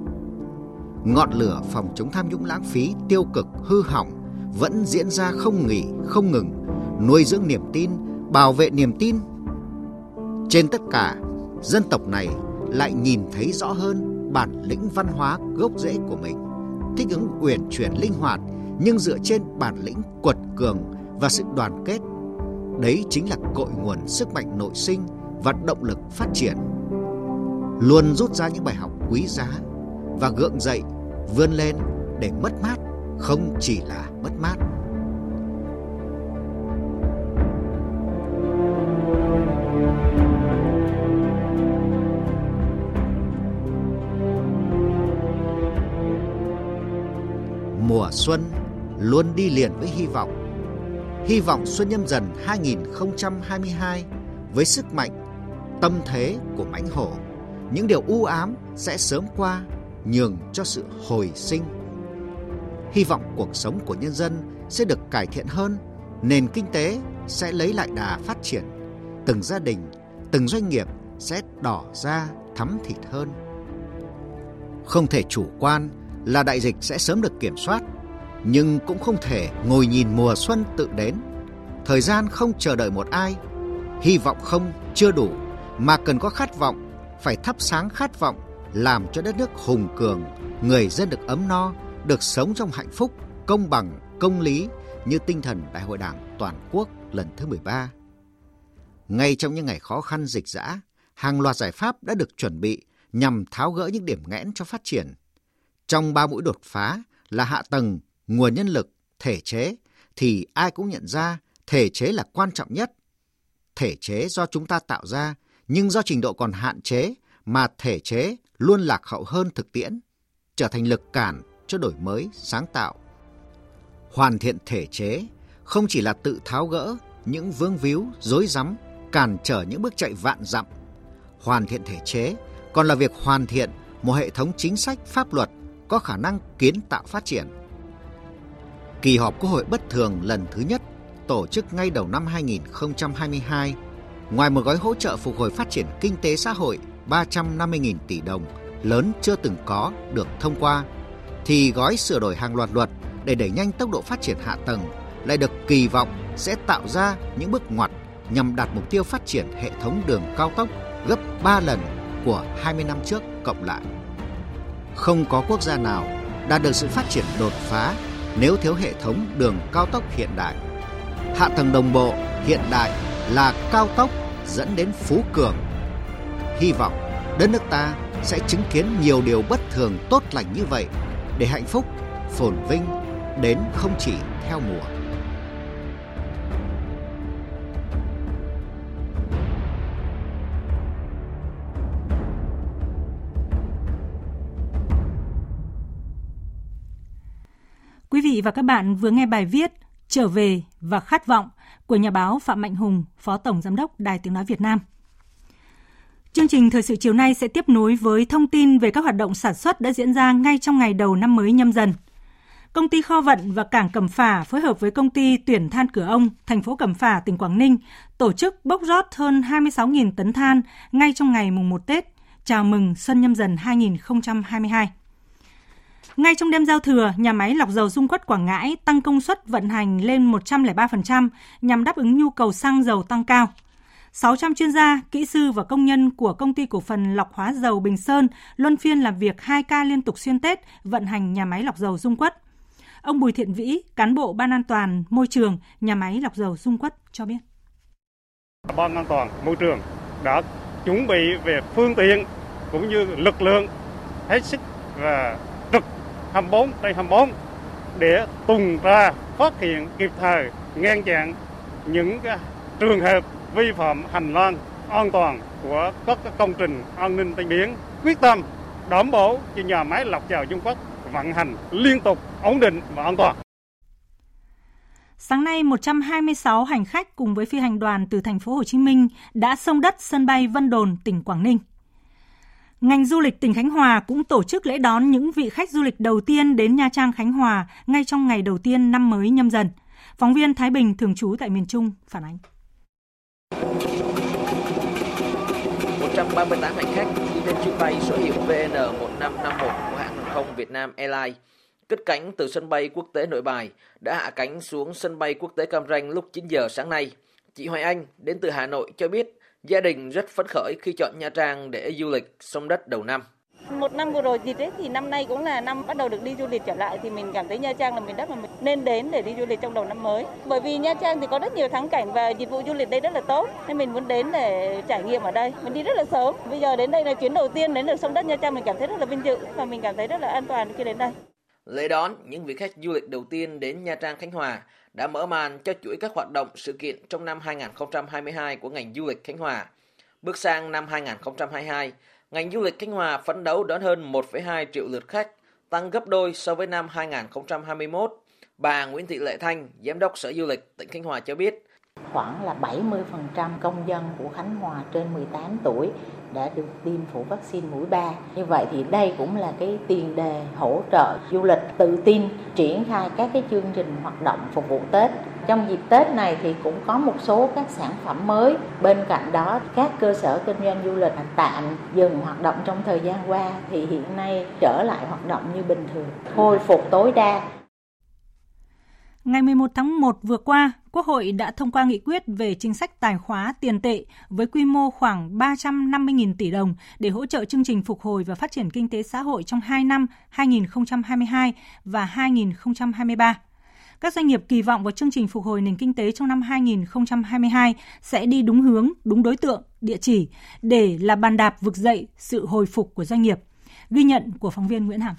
S31: Ngọn lửa phòng chống tham nhũng lãng phí, tiêu cực, hư hỏng vẫn diễn ra không nghỉ, không ngừng, nuôi dưỡng niềm tin, bảo vệ niềm tin. Trên tất cả, dân tộc này lại nhìn thấy rõ hơn bản lĩnh văn hóa gốc rễ của mình, thích ứng uyển chuyển linh hoạt nhưng dựa trên bản lĩnh quật cường và sự đoàn kết. Đấy chính là cội nguồn sức mạnh nội sinh và động lực phát triển. Luôn rút ra những bài học quý giá và gượng dậy, vươn lên để mất mát không chỉ là mất mát mùa xuân luôn đi liền với hy vọng. Hy vọng xuân nhâm dần 2022 với sức mạnh, tâm thế của mãnh hổ, những điều u ám sẽ sớm qua, nhường cho sự hồi sinh. Hy vọng cuộc sống của nhân dân sẽ được cải thiện hơn, nền kinh tế sẽ lấy lại đà phát triển, từng gia đình, từng doanh nghiệp sẽ đỏ ra thắm thịt hơn. Không thể chủ quan là đại dịch sẽ sớm được kiểm soát, nhưng cũng không thể ngồi nhìn mùa xuân tự đến. Thời gian không chờ đợi một ai, hy vọng không chưa đủ mà cần có khát vọng, phải thắp sáng khát vọng làm cho đất nước hùng cường, người dân được ấm no, được sống trong hạnh phúc, công bằng, công lý như tinh thần Đại hội Đảng toàn quốc lần thứ 13. Ngay trong những ngày khó khăn dịch dã, hàng loạt giải pháp đã được chuẩn bị nhằm tháo gỡ những điểm nghẽn cho phát triển. Trong ba mũi đột phá là hạ tầng, nguồn nhân lực, thể chế, thì ai cũng nhận ra thể chế là quan trọng nhất. Thể chế do chúng ta tạo ra, nhưng do trình độ còn hạn chế mà thể chế luôn lạc hậu hơn thực tiễn, trở thành lực cản cho đổi mới, sáng tạo. Hoàn thiện thể chế không chỉ là tự tháo gỡ những vướng víu, rối rắm, cản trở những bước chạy vạn dặm. Hoàn thiện thể chế còn là việc hoàn thiện một hệ thống chính sách pháp luật có khả năng kiến tạo phát triển. Kỳ họp Quốc hội bất thường lần thứ nhất tổ chức ngay đầu năm 2022, ngoài một gói hỗ trợ phục hồi phát triển kinh tế xã hội 350.000 tỷ đồng lớn chưa từng có được thông qua, thì gói sửa đổi hàng loạt luật để đẩy nhanh tốc độ phát triển hạ tầng lại được kỳ vọng sẽ tạo ra những bước ngoặt nhằm đạt mục tiêu phát triển hệ thống đường cao tốc gấp 3 lần của 20 năm trước cộng lại. Không có quốc gia nào đạt được sự phát triển đột phá nếu thiếu hệ thống đường cao tốc hiện đại. Hạ tầng đồng bộ hiện đại là cao tốc dẫn đến phú cường. Hy vọng đất nước ta sẽ chứng kiến nhiều điều bất thường tốt lành như vậy để hạnh phúc, phồn vinh đến không chỉ theo mùa.
S7: Vị và các bạn vừa nghe bài viết Trở về và khát vọng của nhà báo Phạm Mạnh Hùng, Phó Tổng Giám đốc Đài Tiếng Nói Việt Nam. Chương trình thời sự chiều nay sẽ tiếp nối với thông tin về các hoạt động sản xuất đã diễn ra ngay trong ngày đầu năm mới nhâm dần. Công ty Kho Vận và Cảng Cẩm Phả phối hợp với công ty Tuyển Than Cửa Ông, thành phố Cẩm Phả, tỉnh Quảng Ninh tổ chức bốc rót hơn 26.000 tấn than ngay trong ngày mùng 1 Tết, chào mừng Xuân nhâm dần 2022. Ngay trong đêm giao thừa, nhà máy lọc dầu Dung Quất Quảng Ngãi tăng công suất vận hành lên 103% nhằm đáp ứng nhu cầu xăng dầu tăng cao. 600 chuyên gia, kỹ sư và công nhân của công ty cổ phần lọc hóa dầu Bình Sơn luân phiên làm việc 2 ca liên tục xuyên Tết vận hành nhà máy lọc dầu Dung Quất. Ông Bùi Thiện Vĩ, cán bộ Ban an toàn môi trường nhà máy lọc dầu Dung Quất cho biết.
S32: Ban an toàn môi trường đã chuẩn bị về phương tiện cũng như lực lượng hết sức và 24 trên 24 để tuần tra phát hiện kịp thời ngăn chặn những trường hợp vi phạm hành lang an toàn của các công trình an ninh trên biển quyết tâm đảm bảo cho nhà máy lọc dầu Dung Quất vận hành liên tục ổn định và an toàn.
S7: Sáng nay, 126 hành khách cùng với phi hành đoàn từ thành phố Hồ Chí Minh đã xông đất sân bay Vân Đồn, tỉnh Quảng Ninh. Ngành du lịch tỉnh Khánh Hòa cũng tổ chức lễ đón những vị khách du lịch đầu tiên đến Nha Trang, Khánh Hòa ngay trong ngày đầu tiên năm mới nhâm dần. Phóng viên Thái Bình thường trú tại miền Trung phản ánh.
S33: 138 hành khách đi trên chuyến bay số hiệu VN1551 của hãng hàng không Việt Nam Airlines cất cánh từ sân bay quốc tế Nội Bài đã hạ cánh xuống sân bay quốc tế Cam Ranh lúc 9 giờ sáng nay. Chị Hoài Anh đến từ Hà Nội cho biết gia đình rất phấn khởi khi chọn Nha Trang để du lịch sông đất đầu năm.
S34: Một năm vừa rồi dịch ấy thì năm nay cũng là năm bắt đầu được đi du lịch trở lại thì mình cảm thấy Nha Trang là miền đất mà mình nên đến để đi du lịch trong đầu năm mới. Bởi vì Nha Trang thì có rất nhiều thắng cảnh và dịch vụ du lịch đây rất là tốt nên mình muốn đến để trải nghiệm ở đây. Mình đi rất là sớm. Bây giờ đến đây là chuyến đầu tiên đến được sông đất Nha Trang mình cảm thấy rất là vinh dự và mình cảm thấy rất là an toàn khi đến đây.
S33: Lễ đón những vị khách du lịch đầu tiên đến Nha Trang Khánh Hòa đã mở màn cho chuỗi các hoạt động sự kiện trong năm 2022 của ngành du lịch Khánh Hòa. Bước sang năm 2022, ngành du lịch Khánh Hòa phấn đấu đón hơn 1,2 triệu lượt khách, tăng gấp đôi so với năm 2021. Bà Nguyễn Thị Lệ Thanh, Giám đốc Sở Du lịch tỉnh Khánh Hòa cho biết,
S35: khoảng là 70% công dân của Khánh Hòa trên 18 tuổi đã được tiêm phủ vaccine mũi 3. Như vậy thì đây cũng là cái tiền đề hỗ trợ du lịch tự tin triển khai các cái chương trình hoạt động phục vụ Tết. Trong dịp Tết này thì cũng có một số các sản phẩm mới. Bên cạnh đó các cơ sở kinh doanh du lịch tạm dừng hoạt động trong thời gian qua thì hiện nay trở lại hoạt động như bình thường, khôi phục tối đa
S7: Ngày 11 tháng 1 vừa qua, Quốc hội đã thông qua nghị quyết về chính sách tài khóa tiền tệ với quy mô khoảng 350.000 tỷ đồng để hỗ trợ chương trình phục hồi và phát triển kinh tế xã hội trong 2 năm 2022 và 2023. Các doanh nghiệp kỳ vọng vào chương trình phục hồi nền kinh tế trong năm 2022 sẽ đi đúng hướng, đúng đối tượng, địa chỉ để là bàn đạp vực dậy sự hồi phục của doanh nghiệp. Ghi nhận của phóng viên Nguyễn Hằng.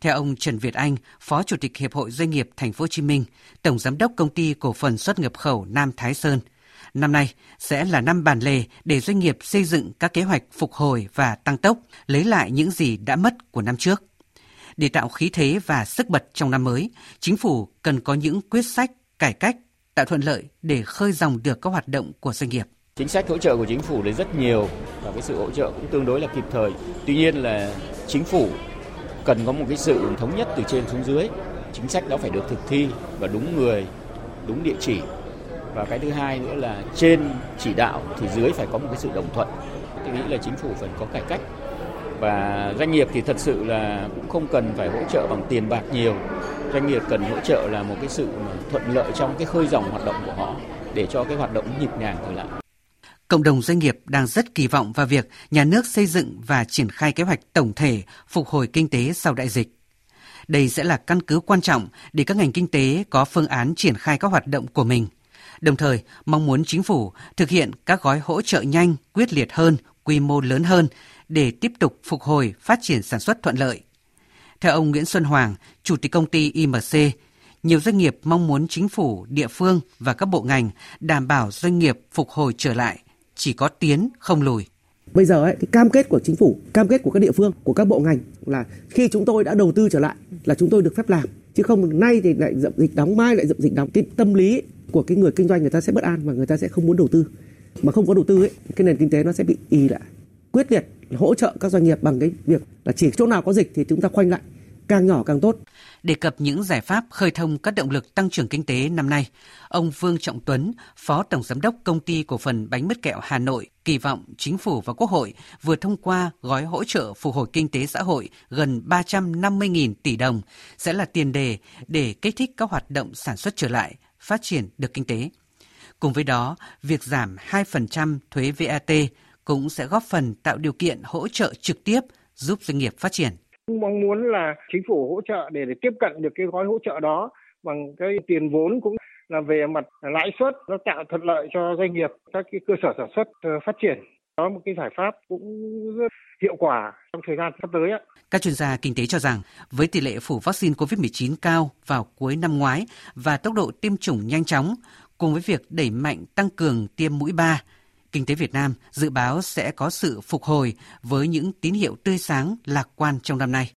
S36: Theo ông Trần Việt Anh, Phó Chủ tịch Hiệp hội Doanh nghiệp Thành phố Hồ Chí Minh, Tổng Giám đốc Công ty Cổ phần Xuất nhập khẩu Nam Thái Sơn, năm nay sẽ là năm bàn lề để doanh nghiệp xây dựng các kế hoạch phục hồi và tăng tốc, lấy lại những gì đã mất của năm trước. Để tạo khí thế và sức bật trong năm mới, chính phủ cần có những quyết sách cải cách tạo thuận lợi để khơi dòng được các hoạt động của doanh nghiệp.
S37: Chính sách hỗ trợ của chính phủ là rất nhiều và cái sự hỗ trợ cũng tương đối là kịp thời. Tuy nhiên là chính phủ cần có một cái sự thống nhất từ trên xuống dưới. Chính sách đó phải được thực thi và đúng người, đúng địa chỉ. Và cái thứ hai nữa là trên chỉ đạo thì dưới phải có một cái sự đồng thuận. Tôi nghĩ là chính phủ phải có cải cách và doanh nghiệp thì thật sự là cũng không cần phải hỗ trợ bằng tiền bạc nhiều doanh nghiệp cần hỗ trợ là một cái sự thuận lợi trong cái khơi dòng hoạt động của họ để cho cái hoạt động nhịp nhàng trở lại
S36: Cộng đồng doanh nghiệp đang rất kỳ vọng vào việc nhà nước xây dựng và triển khai kế hoạch tổng thể phục hồi kinh tế sau đại dịch. Đây sẽ là căn cứ quan trọng để các ngành kinh tế có phương án triển khai các hoạt động của mình. Đồng thời, mong muốn chính phủ thực hiện các gói hỗ trợ nhanh, quyết liệt hơn, quy mô lớn hơn để tiếp tục phục hồi phát triển sản xuất thuận lợi. Theo ông Nguyễn Xuân Hoàng, Chủ tịch công ty IMC, nhiều doanh nghiệp mong muốn chính phủ, địa phương và các bộ ngành đảm bảo doanh nghiệp phục hồi trở lại, chỉ có tiến không lùi.
S38: Bây giờ ấy, cái cam kết của chính phủ, cam kết của các địa phương, của các bộ ngành là khi chúng tôi đã đầu tư trở lại là chúng tôi được phép làm. Chứ không nay thì lại dậm dịch đóng, mai lại dậm dịch đóng. Cái tâm lý của cái người kinh doanh người ta sẽ bất an và người ta sẽ không muốn đầu tư. Mà không có đầu tư ấy, cái nền kinh tế nó sẽ bị y lại. Quyết liệt hỗ trợ các doanh nghiệp bằng cái việc là chỉ chỗ nào có dịch thì chúng ta khoanh lại, càng nhỏ càng tốt.
S36: Đề cập những giải pháp khơi thông các động lực tăng trưởng kinh tế năm nay, ông Vương Trọng Tuấn, Phó Tổng Giám đốc Công ty Cổ phần Bánh mứt kẹo Hà Nội kỳ vọng Chính phủ và Quốc hội vừa thông qua gói hỗ trợ phục hồi kinh tế xã hội gần 350.000 tỷ đồng sẽ là tiền đề để kích thích các hoạt động sản xuất trở lại, phát triển được kinh tế. Cùng với đó, việc giảm 2% thuế VAT cũng sẽ góp phần tạo điều kiện hỗ trợ trực tiếp giúp doanh nghiệp phát triển.
S39: Mong muốn là chính phủ hỗ trợ để, để tiếp cận được cái gói hỗ trợ đó bằng cái tiền vốn cũng là về mặt lãi suất nó tạo thuận lợi cho doanh nghiệp các cái cơ sở sản xuất ờ, phát triển đó một cái giải pháp cũng rất hiệu quả trong thời gian sắp tới.
S36: Các chuyên gia kinh tế cho rằng với tỷ lệ phủ vaccine COVID-19 cao vào cuối năm ngoái và tốc độ tiêm chủng nhanh chóng, cùng với việc đẩy mạnh tăng cường tiêm mũi 3, kinh tế Việt Nam dự báo sẽ có sự phục hồi với những tín hiệu tươi sáng lạc quan trong năm nay.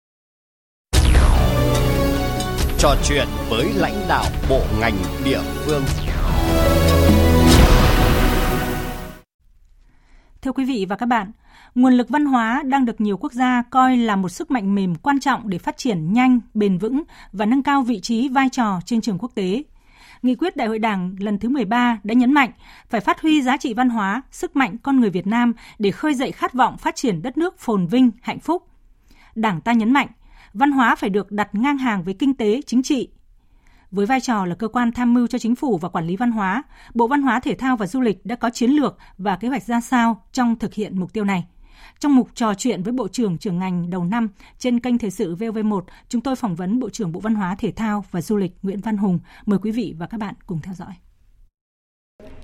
S40: Trò chuyện với lãnh đạo bộ ngành địa phương.
S7: Thưa quý vị và các bạn, nguồn lực văn hóa đang được nhiều quốc gia coi là một sức mạnh mềm quan trọng để phát triển nhanh, bền vững và nâng cao vị trí vai trò trên trường quốc tế nghị quyết Đại hội Đảng lần thứ 13 đã nhấn mạnh phải phát huy giá trị văn hóa, sức mạnh con người Việt Nam để khơi dậy khát vọng phát triển đất nước phồn vinh, hạnh phúc. Đảng ta nhấn mạnh, văn hóa phải được đặt ngang hàng với kinh tế, chính trị. Với vai trò là cơ quan tham mưu cho chính phủ và quản lý văn hóa, Bộ Văn hóa Thể thao và Du lịch đã có chiến lược và kế hoạch ra sao trong thực hiện mục tiêu này. Trong mục trò chuyện với Bộ trưởng trưởng ngành đầu năm trên kênh Thời sự VV1, chúng tôi phỏng vấn Bộ trưởng Bộ Văn hóa, Thể thao và Du lịch Nguyễn Văn Hùng. Mời quý vị và các bạn cùng theo dõi.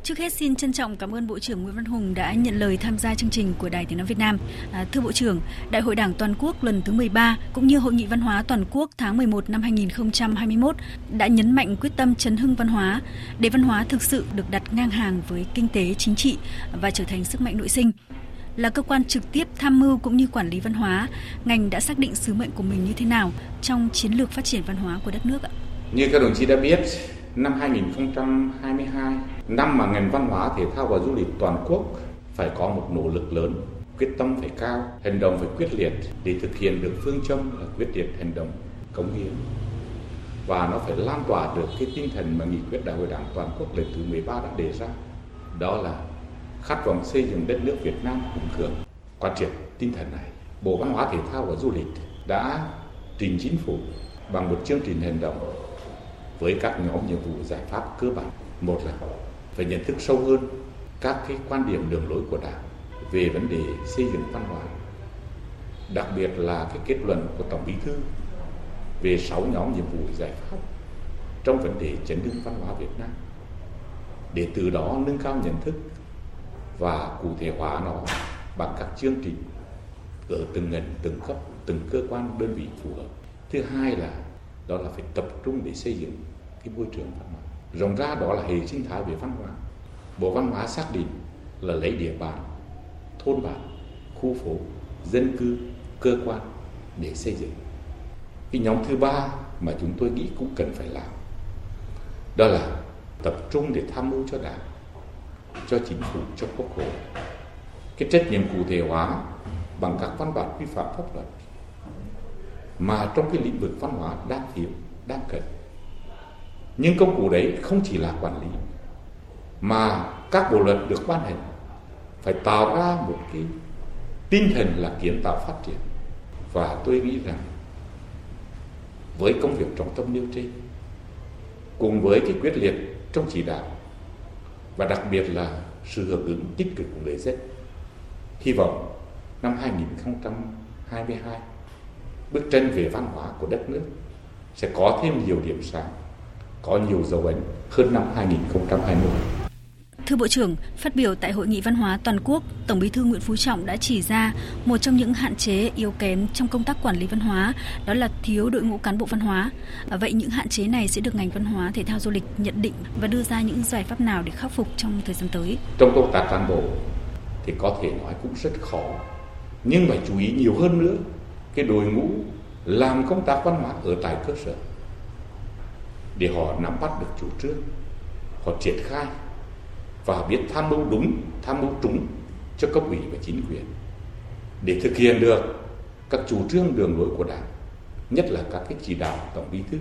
S28: Trước hết xin trân trọng cảm ơn Bộ trưởng Nguyễn Văn Hùng đã nhận lời tham gia chương trình của Đài Tiếng nói Việt Nam. À, thưa Bộ trưởng, Đại hội Đảng toàn quốc lần thứ 13 cũng như Hội nghị văn hóa toàn quốc tháng 11 năm 2021 đã nhấn mạnh quyết tâm chấn hưng văn hóa để văn hóa thực sự được đặt ngang hàng với kinh tế chính trị và trở thành sức mạnh nội sinh là cơ quan trực tiếp tham mưu cũng như quản lý văn hóa, ngành đã xác định sứ mệnh của mình như thế nào trong chiến lược phát triển văn hóa của đất nước ạ?
S41: Như các đồng chí đã biết, năm 2022, năm mà ngành văn hóa, thể thao và du lịch toàn quốc phải có một nỗ lực lớn, quyết tâm phải cao, hành động phải quyết liệt để thực hiện được phương châm là quyết liệt hành động, cống hiến. Và nó phải lan tỏa được cái tinh thần mà nghị quyết đại hội đảng toàn quốc lần thứ 13 đã đề ra. Đó là khát vọng xây dựng đất nước Việt Nam hùng cường. Quan triệt tinh thần này, Bộ Văn hóa Thể thao và Du lịch đã trình chính phủ bằng một chương trình hành động với các nhóm nhiệm vụ giải pháp cơ bản. Một là phải nhận thức sâu hơn các cái quan điểm đường lối của Đảng về vấn đề xây dựng văn hóa. Đặc biệt là cái kết luận của Tổng Bí thư về sáu nhóm nhiệm vụ giải pháp trong vấn đề chấn hưng văn hóa Việt Nam để từ đó nâng cao nhận thức và cụ thể hóa nó bằng các chương trình ở từng ngành, từng cấp, từng cơ quan đơn vị phù hợp. Thứ hai là đó là phải tập trung để xây dựng cái môi trường văn hóa. Rộng ra đó là hệ sinh thái về văn hóa. Bộ Văn hóa xác định là lấy địa bàn, thôn bản, khu phố, dân cư, cơ quan để xây dựng. Cái nhóm thứ ba mà chúng tôi nghĩ cũng cần phải làm đó là tập trung để tham mưu cho đảng cho chính phủ, cho quốc hội. Cái trách nhiệm cụ thể hóa bằng các văn bản quy phạm pháp luật mà trong cái lĩnh vực văn hóa đang thiếu, đang cần. Nhưng công cụ đấy không chỉ là quản lý, mà các bộ luật được ban hành phải tạo ra một cái tinh thần là kiến tạo phát triển. Và tôi nghĩ rằng với công việc trọng tâm nêu trên, cùng với cái quyết liệt trong chỉ đạo và đặc biệt là sự hưởng ứng tích cực của người dân hy vọng năm 2022 bức tranh về văn hóa của đất nước sẽ có thêm nhiều điểm sáng, có nhiều dấu ấn hơn năm 2020
S28: Thưa Bộ trưởng, phát biểu tại Hội nghị Văn hóa Toàn quốc, Tổng bí thư Nguyễn Phú Trọng đã chỉ ra một trong những hạn chế yếu kém trong công tác quản lý văn hóa, đó là thiếu đội ngũ cán bộ văn hóa. À, vậy những hạn chế này sẽ được ngành văn hóa, thể thao du lịch nhận định và đưa ra những giải pháp nào để khắc phục trong thời gian tới?
S41: Trong công tác cán bộ thì có thể nói cũng rất khó, nhưng phải chú ý nhiều hơn nữa cái đội ngũ làm công tác văn hóa ở tại cơ sở để họ nắm bắt được chủ trương, họ triển khai và biết tham mưu đúng, tham mưu trúng cho cấp ủy và chính quyền để thực hiện được các chủ trương đường lối của Đảng, nhất là các cái chỉ đạo tổng bí thư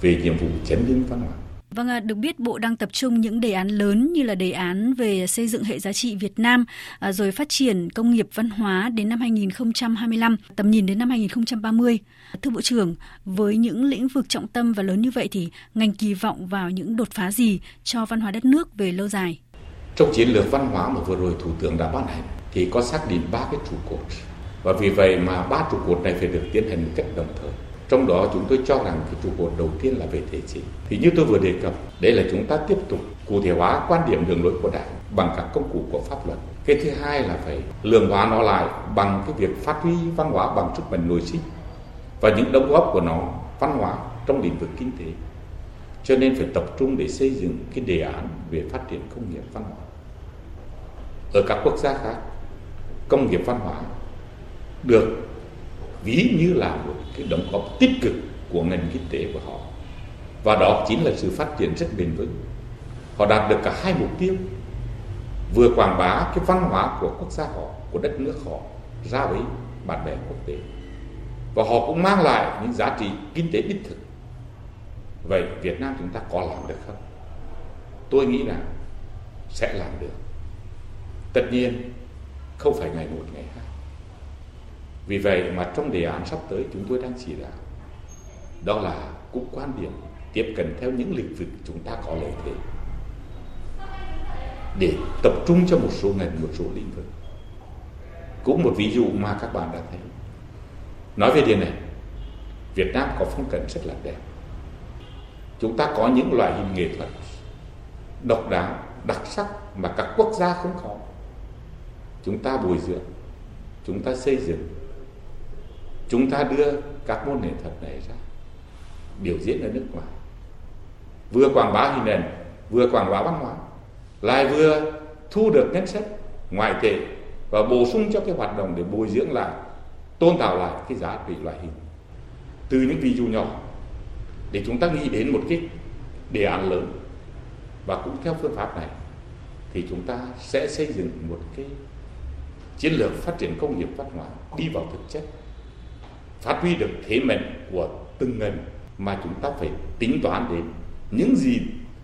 S41: về nhiệm vụ chấn hưng văn hóa.
S28: Vâng, được biết Bộ đang tập trung những đề án lớn như là đề án về xây dựng hệ giá trị Việt Nam, à, rồi phát triển công nghiệp văn hóa đến năm 2025, tầm nhìn đến năm 2030. Thưa Bộ trưởng, với những lĩnh vực trọng tâm và lớn như vậy thì ngành kỳ vọng vào những đột phá gì cho văn hóa đất nước về lâu dài?
S41: Trong chiến lược văn hóa mà vừa rồi Thủ tướng đã ban hành thì có xác định ba cái trụ cột. Và vì vậy mà ba trụ cột này phải được tiến hành một cách đồng thời. Trong đó chúng tôi cho rằng cái trụ cột đầu tiên là về thể chế. Thì như tôi vừa đề cập, đấy là chúng ta tiếp tục cụ thể hóa quan điểm đường lối của Đảng bằng các công cụ của pháp luật. Cái thứ hai là phải lường hóa nó lại bằng cái việc phát huy văn hóa bằng sức mạnh nội sinh và những đóng góp của nó văn hóa trong lĩnh vực kinh tế. Cho nên phải tập trung để xây dựng cái đề án về phát triển công nghiệp văn hóa ở các quốc gia khác, công nghiệp văn hóa, được ví như là một cái đóng góp tích cực của ngành kinh tế của họ. Và đó chính là sự phát triển rất bền vững. Họ đạt được cả hai mục tiêu, vừa quảng bá cái văn hóa của quốc gia họ, của đất nước họ ra với bạn bè quốc tế. Và họ cũng mang lại những giá trị kinh tế đích thực. Vậy Việt Nam chúng ta có làm được không? Tôi nghĩ là sẽ làm được. Tất nhiên không phải ngày một ngày hai. Vì vậy mà trong đề án sắp tới chúng tôi đang chỉ đạo đó là cũng quan điểm tiếp cận theo những lĩnh vực chúng ta có lợi thế để tập trung cho một số ngành, một số lĩnh vực. Cũng một ví dụ mà các bạn đã thấy. Nói về điện này, Việt Nam có phong cảnh rất là đẹp. Chúng ta có những loại hình nghệ thuật độc đáo, đặc sắc mà các quốc gia không có chúng ta bồi dưỡng, chúng ta xây dựng, chúng ta đưa các môn nghệ thuật này ra, biểu diễn ở nước ngoài. Vừa quảng bá hình ảnh vừa quảng bá văn hóa, lại vừa thu được ngân sách ngoại tệ và bổ sung cho cái hoạt động để bồi dưỡng lại, tôn tạo lại cái giá trị loại hình. Từ những ví dụ nhỏ để chúng ta nghĩ đến một cái đề án lớn và cũng theo phương pháp này thì chúng ta sẽ xây dựng một cái chiến lược phát triển công nghiệp văn hóa đi vào thực chất, phát huy được thế mạnh của từng ngành mà chúng ta phải tính toán đến. Những gì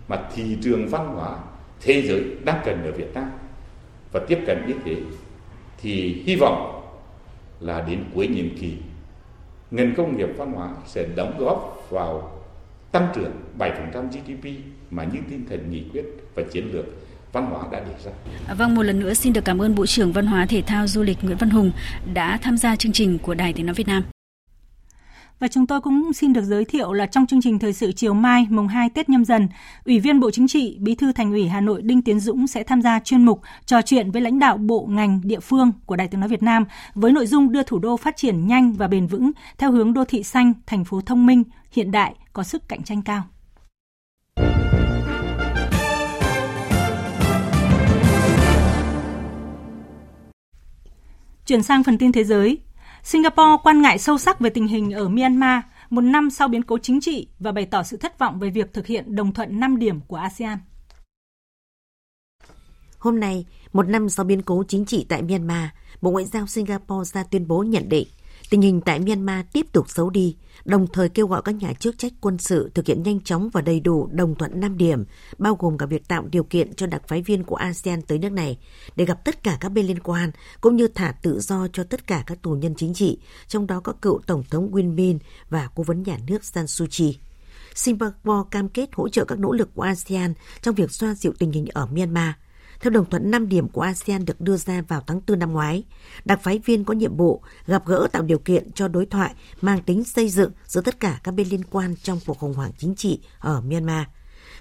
S41: mà thị trường văn hóa thế giới đang cần ở Việt Nam và tiếp cận như thế thì hy vọng là đến cuối nhiệm kỳ, ngành công nghiệp văn hóa sẽ đóng góp vào tăng trưởng 7% GDP mà như tinh thần nghị quyết và chiến lược văn hóa đã đề ra.
S28: Vâng, một lần nữa xin được cảm ơn Bộ trưởng Văn hóa Thể thao Du lịch Nguyễn Văn Hùng đã tham gia chương trình của Đài Tiếng Nói Việt Nam.
S7: Và chúng tôi cũng xin được giới thiệu là trong chương trình thời sự chiều mai mùng 2 Tết nhâm dần, Ủy viên Bộ Chính trị, Bí thư Thành ủy Hà Nội Đinh Tiến Dũng sẽ tham gia chuyên mục trò chuyện với lãnh đạo bộ ngành địa phương của Đài Tiếng nói Việt Nam với nội dung đưa thủ đô phát triển nhanh và bền vững theo hướng đô thị xanh, thành phố thông minh, hiện đại, có sức cạnh tranh cao. Chuyển sang phần tin thế giới, Singapore quan ngại sâu sắc về tình hình ở Myanmar một năm sau biến cố chính trị và bày tỏ sự thất vọng về việc thực hiện đồng thuận 5 điểm của ASEAN.
S42: Hôm nay, một năm sau biến cố chính trị tại Myanmar, Bộ Ngoại giao Singapore ra tuyên bố nhận định tình hình tại Myanmar tiếp tục xấu đi, đồng thời kêu gọi các nhà chức trách quân sự thực hiện nhanh chóng và đầy đủ đồng thuận 5 điểm, bao gồm cả việc tạo điều kiện cho đặc phái viên của ASEAN tới nước này để gặp tất cả các bên liên quan, cũng như thả tự do cho tất cả các tù nhân chính trị, trong đó có cựu Tổng thống Win Min và cố vấn nhà nước San Suu Kyi. Singapore cam kết hỗ trợ các nỗ lực của ASEAN trong việc xoa dịu tình hình ở Myanmar – theo đồng thuận 5 điểm của ASEAN được đưa ra vào tháng 4 năm ngoái, đặc phái viên có nhiệm vụ gặp gỡ tạo điều kiện cho đối thoại mang tính xây dựng giữa tất cả các bên liên quan trong cuộc khủng hoảng chính trị ở Myanmar.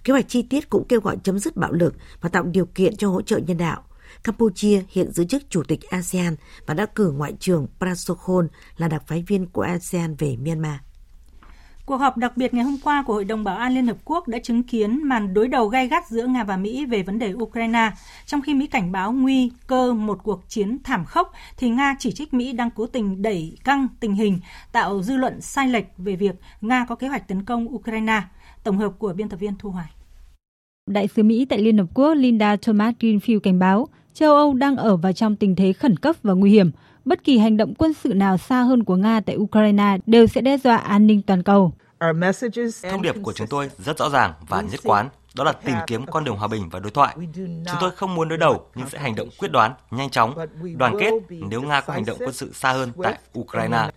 S42: Kế hoạch chi tiết cũng kêu gọi chấm dứt bạo lực và tạo điều kiện cho hỗ trợ nhân đạo. Campuchia hiện giữ chức chủ tịch ASEAN và đã cử Ngoại trưởng Prasokhon là đặc phái viên của ASEAN về Myanmar.
S7: Cuộc họp đặc biệt ngày hôm qua của Hội đồng Bảo an Liên Hợp Quốc đã chứng kiến màn đối đầu gay gắt giữa Nga và Mỹ về vấn đề Ukraine. Trong khi Mỹ cảnh báo nguy cơ một cuộc chiến thảm khốc, thì Nga chỉ trích Mỹ đang cố tình đẩy căng tình hình, tạo dư luận sai lệch về việc Nga có kế hoạch tấn công Ukraine. Tổng hợp của biên tập viên Thu Hoài.
S28: Đại sứ Mỹ tại Liên Hợp Quốc Linda Thomas Greenfield cảnh báo châu Âu đang ở vào trong tình thế khẩn cấp và nguy hiểm. Bất kỳ hành động quân sự nào xa hơn của Nga tại Ukraine đều sẽ đe dọa an ninh toàn cầu.
S29: Thông điệp của chúng tôi rất rõ ràng và nhất quán, đó là tìm kiếm con đường hòa bình và đối thoại. Chúng tôi không muốn đối đầu nhưng sẽ hành động quyết đoán, nhanh chóng, đoàn kết nếu Nga có hành động quân sự xa hơn tại Ukraine.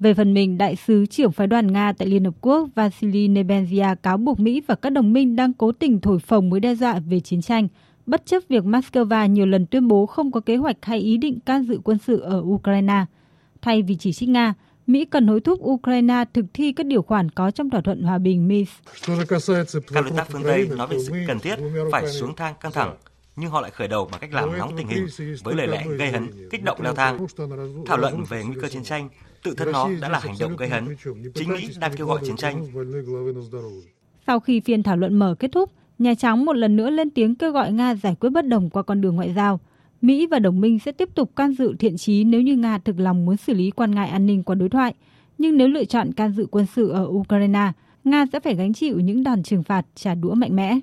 S28: Về phần mình, đại sứ trưởng phái đoàn Nga tại Liên Hợp Quốc Vasily Nebenzia cáo buộc Mỹ và các đồng minh đang cố tình thổi phồng mối đe dọa về chiến tranh, bất chấp việc Moscow nhiều lần tuyên bố không có kế hoạch hay ý định can dự quân sự ở Ukraine. Thay vì chỉ trích Nga, Mỹ cần hối thúc Ukraine thực thi các điều khoản có trong thỏa thuận hòa bình Minsk.
S29: Các đối tác phương Tây nói về sự cần thiết phải xuống thang căng thẳng, nhưng họ lại khởi đầu bằng cách làm nóng tình hình với lời lẽ gây hấn, kích động leo thang. Thảo luận về nguy cơ chiến tranh, tự thân nó đã là hành động gây hấn. Chính Mỹ đang kêu gọi chiến tranh.
S28: Sau khi phiên thảo luận mở kết thúc, Nhà Trắng một lần nữa lên tiếng kêu gọi Nga giải quyết bất đồng qua con đường ngoại giao. Mỹ và đồng minh sẽ tiếp tục can dự thiện chí nếu như Nga thực lòng muốn xử lý quan ngại an ninh qua đối thoại. Nhưng nếu lựa chọn can dự quân sự ở Ukraine, Nga sẽ phải gánh chịu những đòn trừng phạt trả đũa mạnh mẽ.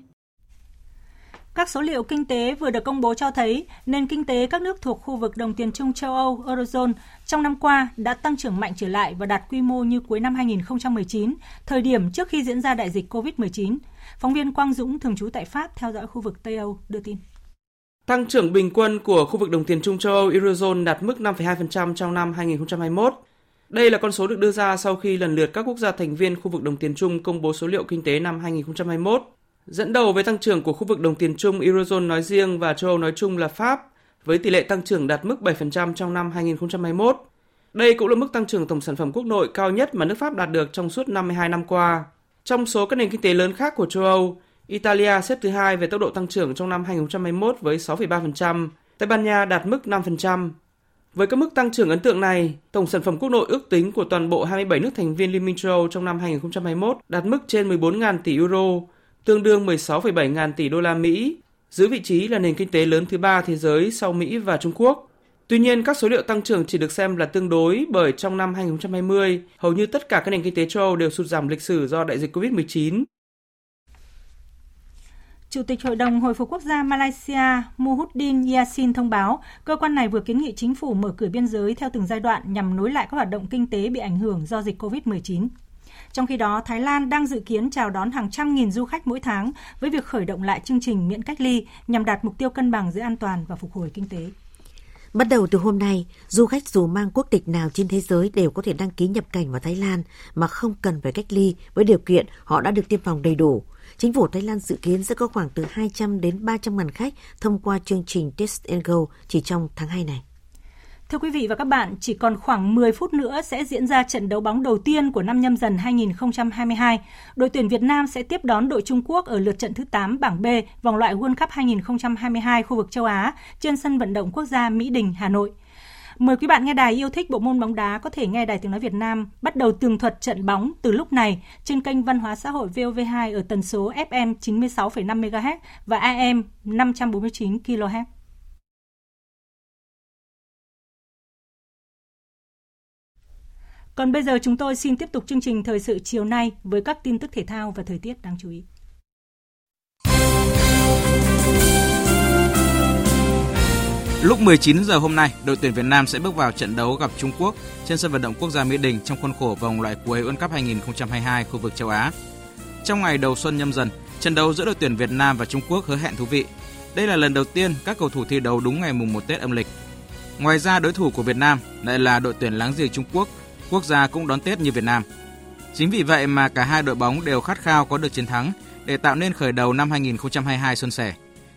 S7: Các số liệu kinh tế vừa được công bố cho thấy nền kinh tế các nước thuộc khu vực đồng tiền chung châu Âu Eurozone trong năm qua đã tăng trưởng mạnh trở lại và đạt quy mô như cuối năm 2019, thời điểm trước khi diễn ra đại dịch COVID-19. Phóng viên Quang Dũng thường trú tại Pháp theo dõi khu vực Tây Âu đưa tin.
S41: Tăng trưởng bình quân của khu vực đồng tiền chung châu Âu Eurozone đạt mức 5,2% trong năm 2021. Đây là con số được đưa ra sau khi lần lượt các quốc gia thành viên khu vực đồng tiền chung công bố số liệu kinh tế năm 2021. Dẫn đầu với tăng trưởng của khu vực đồng tiền chung Eurozone nói riêng và châu Âu nói chung là Pháp, với tỷ lệ tăng trưởng đạt mức 7% trong năm 2021. Đây cũng là mức tăng trưởng tổng sản phẩm quốc nội cao nhất mà nước Pháp đạt được trong suốt 52 năm qua. Trong số các nền kinh tế lớn khác của châu Âu, Italia xếp thứ hai về tốc độ tăng trưởng trong năm 2021 với 6,3%, Tây Ban Nha đạt mức 5%. Với các mức tăng trưởng ấn tượng này, tổng sản phẩm quốc nội ước tính của toàn bộ 27 nước thành viên Liên minh châu Âu trong năm 2021 đạt mức trên 14.000 tỷ euro, tương đương 16,7 ngàn tỷ đô la Mỹ, giữ vị trí là nền kinh tế lớn thứ ba thế giới sau Mỹ và Trung Quốc. Tuy nhiên, các số liệu tăng trưởng chỉ được xem là tương đối bởi trong năm 2020, hầu như tất cả các nền kinh tế châu Âu đều sụt giảm lịch sử do đại dịch COVID-19.
S7: Chủ tịch Hội đồng Hồi phục Quốc gia Malaysia Muhuddin Yassin thông báo, cơ quan này vừa kiến nghị chính phủ mở cửa biên giới theo từng giai đoạn nhằm nối lại các hoạt động kinh tế bị ảnh hưởng do dịch COVID-19. Trong khi đó, Thái Lan đang dự kiến chào đón hàng trăm nghìn du khách mỗi tháng với việc khởi động lại chương trình miễn cách ly nhằm đạt mục tiêu cân bằng giữa an toàn và phục hồi kinh tế.
S42: Bắt đầu từ hôm nay, du khách dù mang quốc tịch nào trên thế giới đều có thể đăng ký nhập cảnh vào Thái Lan mà không cần phải cách ly với điều kiện họ đã được tiêm phòng đầy đủ. Chính phủ Thái Lan dự kiến sẽ có khoảng từ 200 đến 300 ngàn khách thông qua chương trình Test and Go chỉ trong tháng 2 này.
S7: Thưa quý vị và các bạn, chỉ còn khoảng 10 phút nữa sẽ diễn ra trận đấu bóng đầu tiên của năm nhâm dần 2022. Đội tuyển Việt Nam sẽ tiếp đón đội Trung Quốc ở lượt trận thứ 8 bảng B vòng loại World Cup 2022 khu vực châu Á trên sân vận động quốc gia Mỹ Đình, Hà Nội. Mời quý bạn nghe đài yêu thích bộ môn bóng đá có thể nghe đài tiếng nói Việt Nam bắt đầu tường thuật trận bóng từ lúc này trên kênh Văn hóa xã hội VOV2 ở tần số FM 96,5 MHz và AM 549 kHz. Còn bây giờ chúng tôi xin tiếp tục chương trình thời sự chiều nay với các tin tức thể thao và thời tiết đáng chú ý.
S43: Lúc 19 giờ hôm nay, đội tuyển Việt Nam sẽ bước vào trận đấu gặp Trung Quốc trên sân vận động quốc gia Mỹ Đình trong khuôn khổ vòng loại cuối World Cup 2022 khu vực châu Á. Trong ngày đầu xuân nhâm dần, trận đấu giữa đội tuyển Việt Nam và Trung Quốc hứa hẹn thú vị. Đây là lần đầu tiên các cầu thủ thi đấu đúng ngày mùng 1 Tết âm lịch. Ngoài ra, đối thủ của Việt Nam lại là đội tuyển láng giềng Trung Quốc quốc gia cũng đón Tết như Việt Nam. Chính vì vậy mà cả hai đội bóng đều khát khao có được chiến thắng để tạo nên khởi đầu năm 2022 xuân sẻ.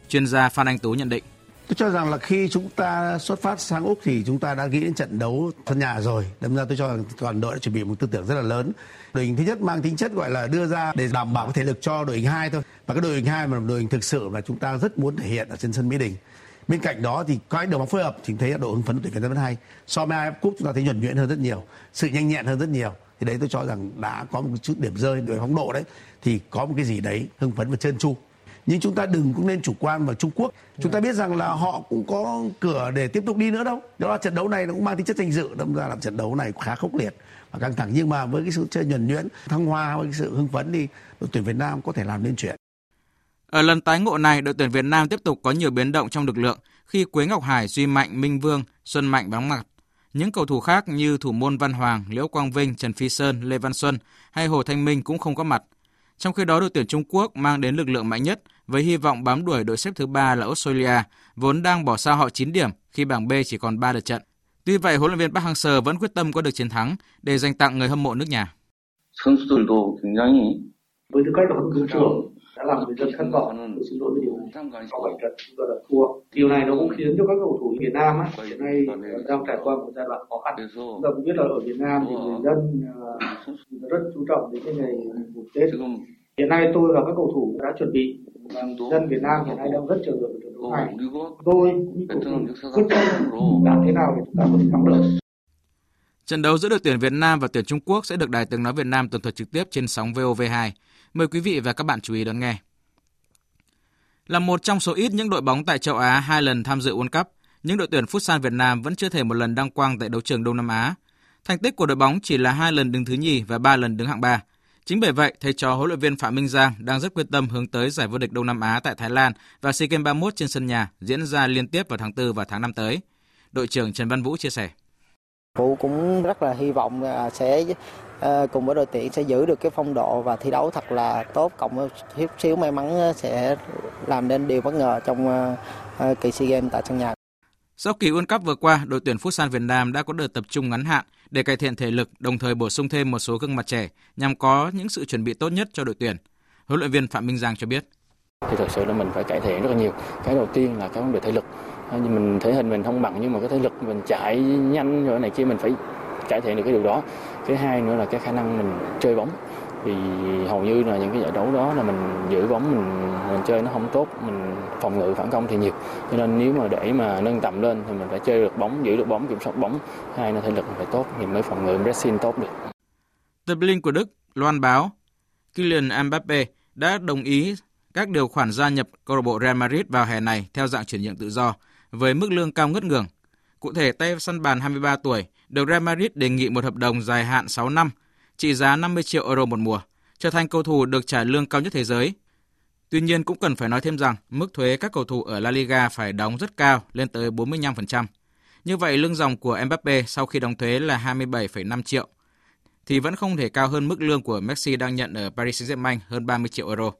S43: Chuyên gia Phan Anh Tú nhận định.
S44: Tôi cho rằng là khi chúng ta xuất phát sang Úc thì chúng ta đã nghĩ đến trận đấu sân nhà rồi. Đâm ra tôi cho rằng toàn đội đã chuẩn bị một tư tưởng rất là lớn. Đội hình thứ nhất mang tính chất gọi là đưa ra để đảm bảo thể lực cho đội hình hai thôi. Và cái đội hình hai mà đội hình thực sự mà chúng ta rất muốn thể hiện ở trên sân Mỹ Đình bên cạnh đó thì cái đầu bóng phối hợp thì thấy độ hứng phấn của tuyển Việt Nam vẫn hay so với AF Cup chúng ta thấy nhuần nhuyễn hơn rất nhiều sự nhanh nhẹn hơn rất nhiều. Thì đấy tôi cho rằng đã có một chút điểm rơi về bóng độ đấy. Thì có một cái gì đấy hưng phấn và trơn tru. Nhưng chúng ta đừng cũng nên chủ quan vào Trung Quốc. Chúng ta biết rằng là họ cũng có cửa để tiếp tục đi nữa đâu. Đó là trận đấu này nó cũng mang tính chất danh dự đâm ra là trận đấu này khá khốc liệt và căng thẳng. Nhưng mà với cái sự chơi nhuần nhuyễn thăng hoa với cái sự hưng phấn thì đội tuyển Việt Nam có thể làm nên chuyện
S43: ở lần tái ngộ này, đội tuyển Việt Nam tiếp tục có nhiều biến động trong lực lượng khi Quế Ngọc Hải, Duy Mạnh, Minh Vương, Xuân Mạnh vắng mặt. Những cầu thủ khác như thủ môn Văn Hoàng, Liễu Quang Vinh, Trần Phi Sơn, Lê Văn Xuân hay Hồ Thanh Minh cũng không có mặt. Trong khi đó, đội tuyển Trung Quốc mang đến lực lượng mạnh nhất với hy vọng bám đuổi đội xếp thứ ba là Australia, vốn đang bỏ xa họ 9 điểm khi bảng B chỉ còn 3 lượt trận. Tuy vậy, huấn luyện viên Park Hang-seo vẫn quyết tâm có được chiến thắng để dành tặng người hâm mộ nước nhà.
S45: Với tư cách là huấn luyện trưởng, đã làm người dân thất vọng. Tôi xin lỗi với điều này. Sau bảy trận chúng ta đã thua. Điều này nó cũng khiến cho các cầu thủ Việt Nam á, hiện nay đang trải qua một giai đoạn khó khăn. Chúng ta cũng biết là ở Việt Nam thì người dân uh, rất chú trọng đến cái ngày mùng Tết. Hiện nay tôi và các cầu thủ đã chuẩn bị. Và dân Việt Nam hiện nay đang rất chờ đợi trận đấu này. tôi cũng cầu thủ quyết tâm làm thế nào để chúng ta có thể thắng được.
S43: Trận đấu giữa đội tuyển Việt Nam và tuyển Trung Quốc sẽ được Đài Tiếng nói Việt Nam tường thuật trực tiếp trên sóng VOV2. Mời quý vị và các bạn chú ý đón nghe. Là một trong số ít những đội bóng tại châu Á hai lần tham dự World Cup, những đội tuyển Futsal Việt Nam vẫn chưa thể một lần đăng quang tại đấu trường Đông Nam Á. Thành tích của đội bóng chỉ là hai lần đứng thứ nhì và ba lần đứng hạng ba. Chính bởi vậy, thầy trò huấn luyện viên Phạm Minh Giang đang rất quyết tâm hướng tới giải vô địch Đông Nam Á tại Thái Lan và SEA Games 31 trên sân nhà diễn ra liên tiếp vào tháng 4 và tháng 5 tới. Đội trưởng Trần Văn Vũ chia sẻ.
S46: Vũ cũng rất là hy vọng à, sẽ cùng với đội tuyển sẽ giữ được cái phong độ và thi đấu thật là tốt cộng chút xíu may mắn sẽ làm nên điều bất ngờ trong ờ, ờ, kỳ SEA Games tại sân nhà.
S43: Sau kỳ World Cup vừa qua, đội tuyển Futsal Việt Nam đã có đợt tập trung ngắn hạn để cải thiện thể lực, đồng thời bổ sung thêm một số gương mặt trẻ nhằm có những sự chuẩn bị tốt nhất cho đội tuyển. Huấn luyện viên Phạm Minh Giang cho biết.
S37: Thì thật sự là mình phải cải thiện rất là nhiều. Cái đầu tiên là cái vấn đề thể lực mình thể hình mình không bằng nhưng mà cái thể lực mình chạy nhanh rồi này kia mình phải cải thiện được cái điều đó. Cái hai nữa là cái khả năng mình chơi bóng. Vì hầu như là những cái giải đấu đó là mình giữ bóng mình mình chơi nó không tốt mình phòng ngự phản công thì nhiều. Cho nên nếu mà để mà nâng tầm lên thì mình phải chơi được bóng giữ được bóng kiểm soát bóng. Hai là thể lực mình phải tốt thì mới phòng ngự pressing tốt được.
S43: Tập Blink của Đức loan báo Kylian Mbappe đã đồng ý các điều khoản gia nhập câu lạc bộ Real Madrid vào hè này theo dạng chuyển nhượng tự do với mức lương cao ngất ngường. Cụ thể, tay săn bàn 23 tuổi được Real Madrid đề nghị một hợp đồng dài hạn 6 năm, trị giá 50 triệu euro một mùa, trở thành cầu thủ được trả lương cao nhất thế giới. Tuy nhiên cũng cần phải nói thêm rằng mức thuế các cầu thủ ở La Liga phải đóng rất cao, lên tới 45%. Như vậy, lương dòng của Mbappe sau khi đóng thuế là 27,5 triệu, thì vẫn không thể cao hơn mức lương của Messi đang nhận ở Paris Saint-Germain hơn 30 triệu euro.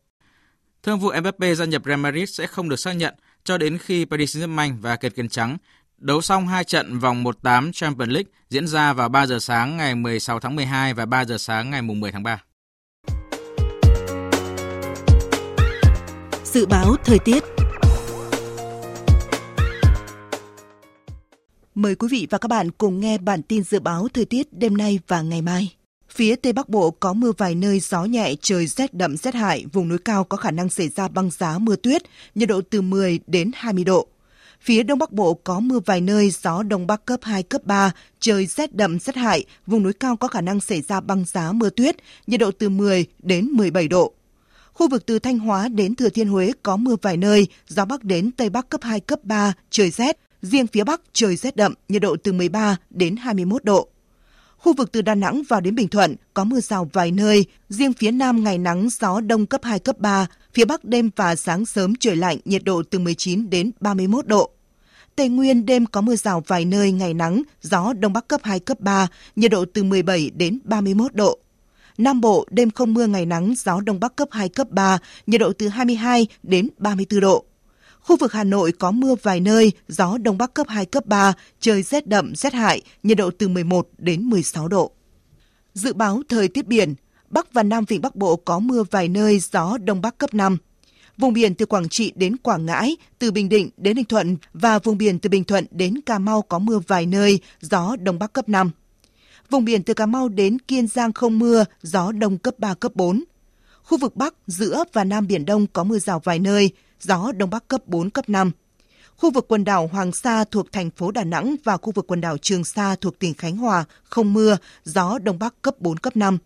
S43: Thương vụ Mbappe gia nhập Real Madrid sẽ không được xác nhận cho đến khi Paris Saint-Germain và Kệt Kiên Trắng đấu xong hai trận vòng 1/8 Champions League diễn ra vào 3 giờ sáng ngày 16 tháng 12 và 3 giờ sáng ngày 10 tháng 3.
S42: Dự báo thời tiết
S47: Mời quý vị và các bạn cùng nghe bản tin dự báo thời tiết đêm nay và ngày mai. Phía Tây Bắc Bộ có mưa vài nơi, gió nhẹ, trời rét đậm rét hại, vùng núi cao có khả năng xảy ra băng giá mưa tuyết, nhiệt độ từ 10 đến 20 độ. Phía Đông Bắc Bộ có mưa vài nơi, gió Đông Bắc cấp 2, cấp 3, trời rét đậm rét hại, vùng núi cao có khả năng xảy ra băng giá mưa tuyết, nhiệt độ từ 10 đến 17 độ. Khu vực từ Thanh Hóa đến Thừa Thiên Huế có mưa vài nơi, gió Bắc đến Tây Bắc cấp 2, cấp 3, trời rét. Riêng phía Bắc trời rét đậm, nhiệt độ từ 13 đến 21 độ. Khu vực từ Đà Nẵng vào đến Bình Thuận có mưa rào vài nơi, riêng phía Nam ngày nắng gió đông cấp 2, cấp 3, phía Bắc đêm và sáng sớm trời lạnh, nhiệt độ từ 19 đến 31 độ. Tây Nguyên đêm có mưa rào vài nơi, ngày nắng, gió đông bắc cấp 2, cấp 3, nhiệt độ từ 17 đến 31 độ. Nam Bộ đêm không mưa ngày nắng, gió đông bắc cấp 2, cấp 3, nhiệt độ từ 22 đến 34 độ. Khu vực Hà Nội có mưa vài nơi, gió đông bắc cấp 2, cấp 3, trời rét đậm, rét hại, nhiệt độ từ 11 đến 16 độ. Dự báo thời tiết biển, Bắc và Nam Vịnh Bắc Bộ có mưa vài nơi, gió đông bắc cấp 5. Vùng biển từ Quảng Trị đến Quảng Ngãi, từ Bình Định đến Ninh Thuận và vùng biển từ Bình Thuận đến Cà Mau có mưa vài nơi, gió đông bắc cấp 5. Vùng biển từ Cà Mau đến Kiên Giang không mưa, gió đông cấp 3, cấp 4. Khu vực Bắc, giữa và Nam Biển Đông có mưa rào vài nơi, gió Đông Bắc cấp 4, cấp 5. Khu vực quần đảo Hoàng Sa thuộc thành phố Đà Nẵng và khu vực quần đảo Trường Sa thuộc tỉnh Khánh Hòa không mưa, gió Đông Bắc cấp 4, cấp 5.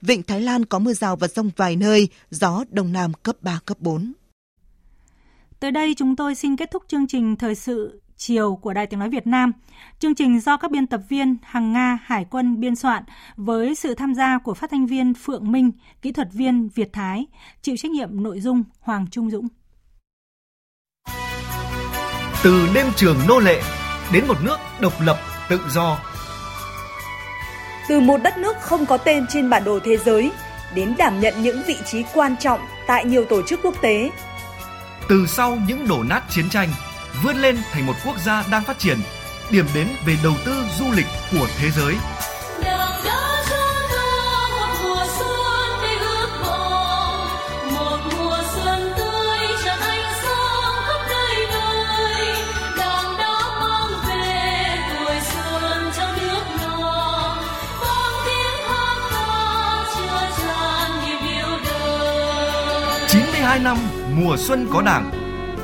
S47: Vịnh Thái Lan có mưa rào và rông vài nơi, gió Đông Nam cấp 3, cấp 4.
S7: Tới đây chúng tôi xin kết thúc chương trình thời sự chiều của Đài Tiếng Nói Việt Nam. Chương trình do các biên tập viên Hằng Nga, Hải quân biên soạn với sự tham gia của phát thanh viên Phượng Minh, kỹ thuật viên Việt Thái, chịu trách nhiệm nội dung Hoàng Trung Dũng.
S48: Từ đêm trường nô lệ đến một nước độc lập tự do.
S49: Từ một đất nước không có tên trên bản đồ thế giới đến đảm nhận những vị trí quan trọng tại nhiều tổ chức quốc tế.
S48: Từ sau những đổ nát chiến tranh, vươn lên thành một quốc gia đang phát triển, điểm đến về đầu tư du lịch của thế giới. Hai năm mùa xuân có Đảng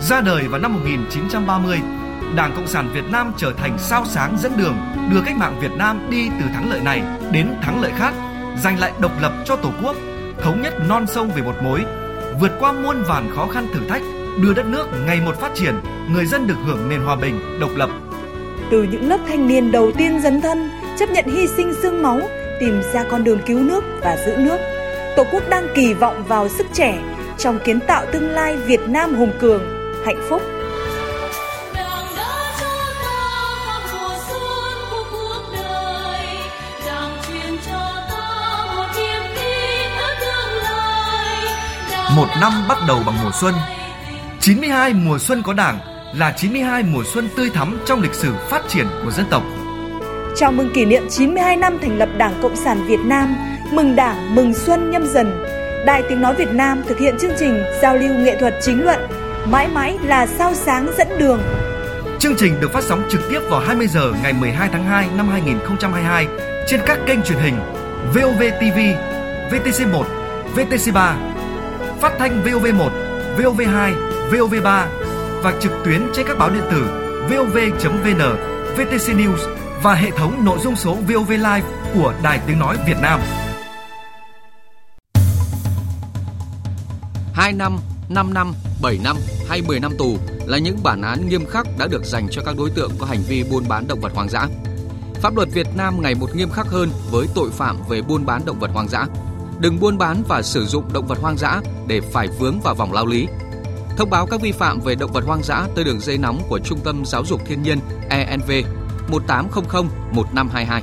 S48: ra đời vào năm 1930, Đảng Cộng sản Việt Nam trở thành sao sáng dẫn đường, đưa cách mạng Việt Nam đi từ thắng lợi này đến thắng lợi khác, giành lại độc lập cho Tổ quốc, thống nhất non sông về một mối, vượt qua muôn vàn khó khăn thử thách, đưa đất nước ngày một phát triển, người dân được hưởng nền hòa bình, độc lập.
S49: Từ những lớp thanh niên đầu tiên dấn thân, chấp nhận hy sinh xương máu, tìm ra con đường cứu nước và giữ nước, Tổ quốc đang kỳ vọng vào sức trẻ trong kiến tạo tương lai Việt Nam hùng cường, hạnh phúc.
S48: Một năm bắt đầu bằng mùa xuân. 92 mùa xuân có đảng là 92 mùa xuân tươi thắm trong lịch sử phát triển của dân tộc.
S49: Chào mừng kỷ niệm 92 năm thành lập Đảng Cộng sản Việt Nam, mừng Đảng, mừng Xuân nhâm dần Đài Tiếng Nói Việt Nam thực hiện chương trình giao lưu nghệ thuật chính luận Mãi mãi là sao sáng dẫn đường.
S48: Chương trình được phát sóng trực tiếp vào 20 giờ ngày 12 tháng 2 năm 2022 trên các kênh truyền hình VOV TV, VTC1, VTC3, phát thanh VOV1, VOV2, VOV3 và trực tuyến trên các báo điện tử vov.vn, VTC News và hệ thống nội dung số VOV Live của Đài Tiếng Nói Việt Nam.
S50: 2 năm, 5 năm, 7 năm hay 10 năm tù là những bản án nghiêm khắc đã được dành cho các đối tượng có hành vi buôn bán động vật hoang dã. Pháp luật Việt Nam ngày một nghiêm khắc hơn với tội phạm về buôn bán động vật hoang dã. Đừng buôn bán và sử dụng động vật hoang dã để phải vướng vào vòng lao lý. Thông báo các vi phạm về động vật hoang dã tới đường dây nóng của Trung tâm Giáo dục Thiên nhiên ENV 1800 1522.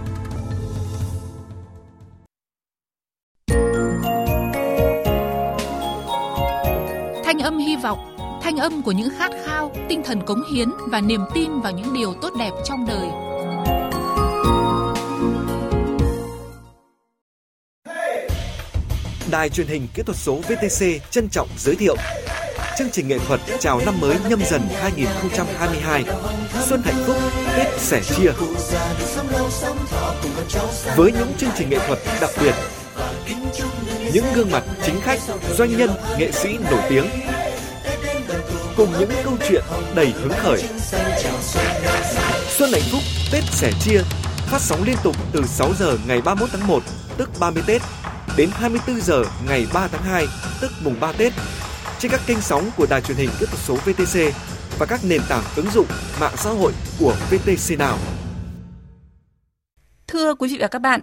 S51: Thanh âm của những khát khao, tinh thần cống hiến và niềm tin vào những điều tốt đẹp trong đời.
S52: Đài truyền hình kỹ thuật số VTC trân trọng giới thiệu chương trình nghệ thuật chào năm mới nhâm dần 2022 xuân hạnh phúc
S48: Tết sẻ chia. Với những chương trình nghệ thuật đặc biệt, những gương mặt chính khách, doanh nhân, nghệ sĩ nổi tiếng cùng những câu chuyện đầy hứng khởi. Xuân hạnh phúc Tết sẻ chia phát sóng liên tục từ 6 giờ ngày 31 tháng 1 tức 30 Tết đến 24 giờ ngày 3 tháng 2 tức mùng 3 Tết trên các kênh sóng của đài truyền hình kỹ thuật số VTC và các nền tảng ứng dụng mạng xã hội của VTC Nào.
S47: Thưa quý vị và các bạn,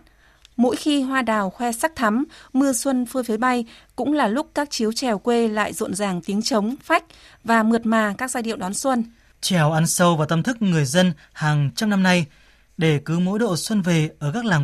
S47: mỗi khi hoa đào khoe sắc thắm, mưa xuân phơi phới bay cũng là lúc các chiếu trèo quê lại rộn ràng tiếng trống, phách và mượt mà các giai điệu đón xuân.
S53: Trèo ăn sâu vào tâm thức người dân hàng trăm năm nay để cứ mỗi độ xuân về ở các làng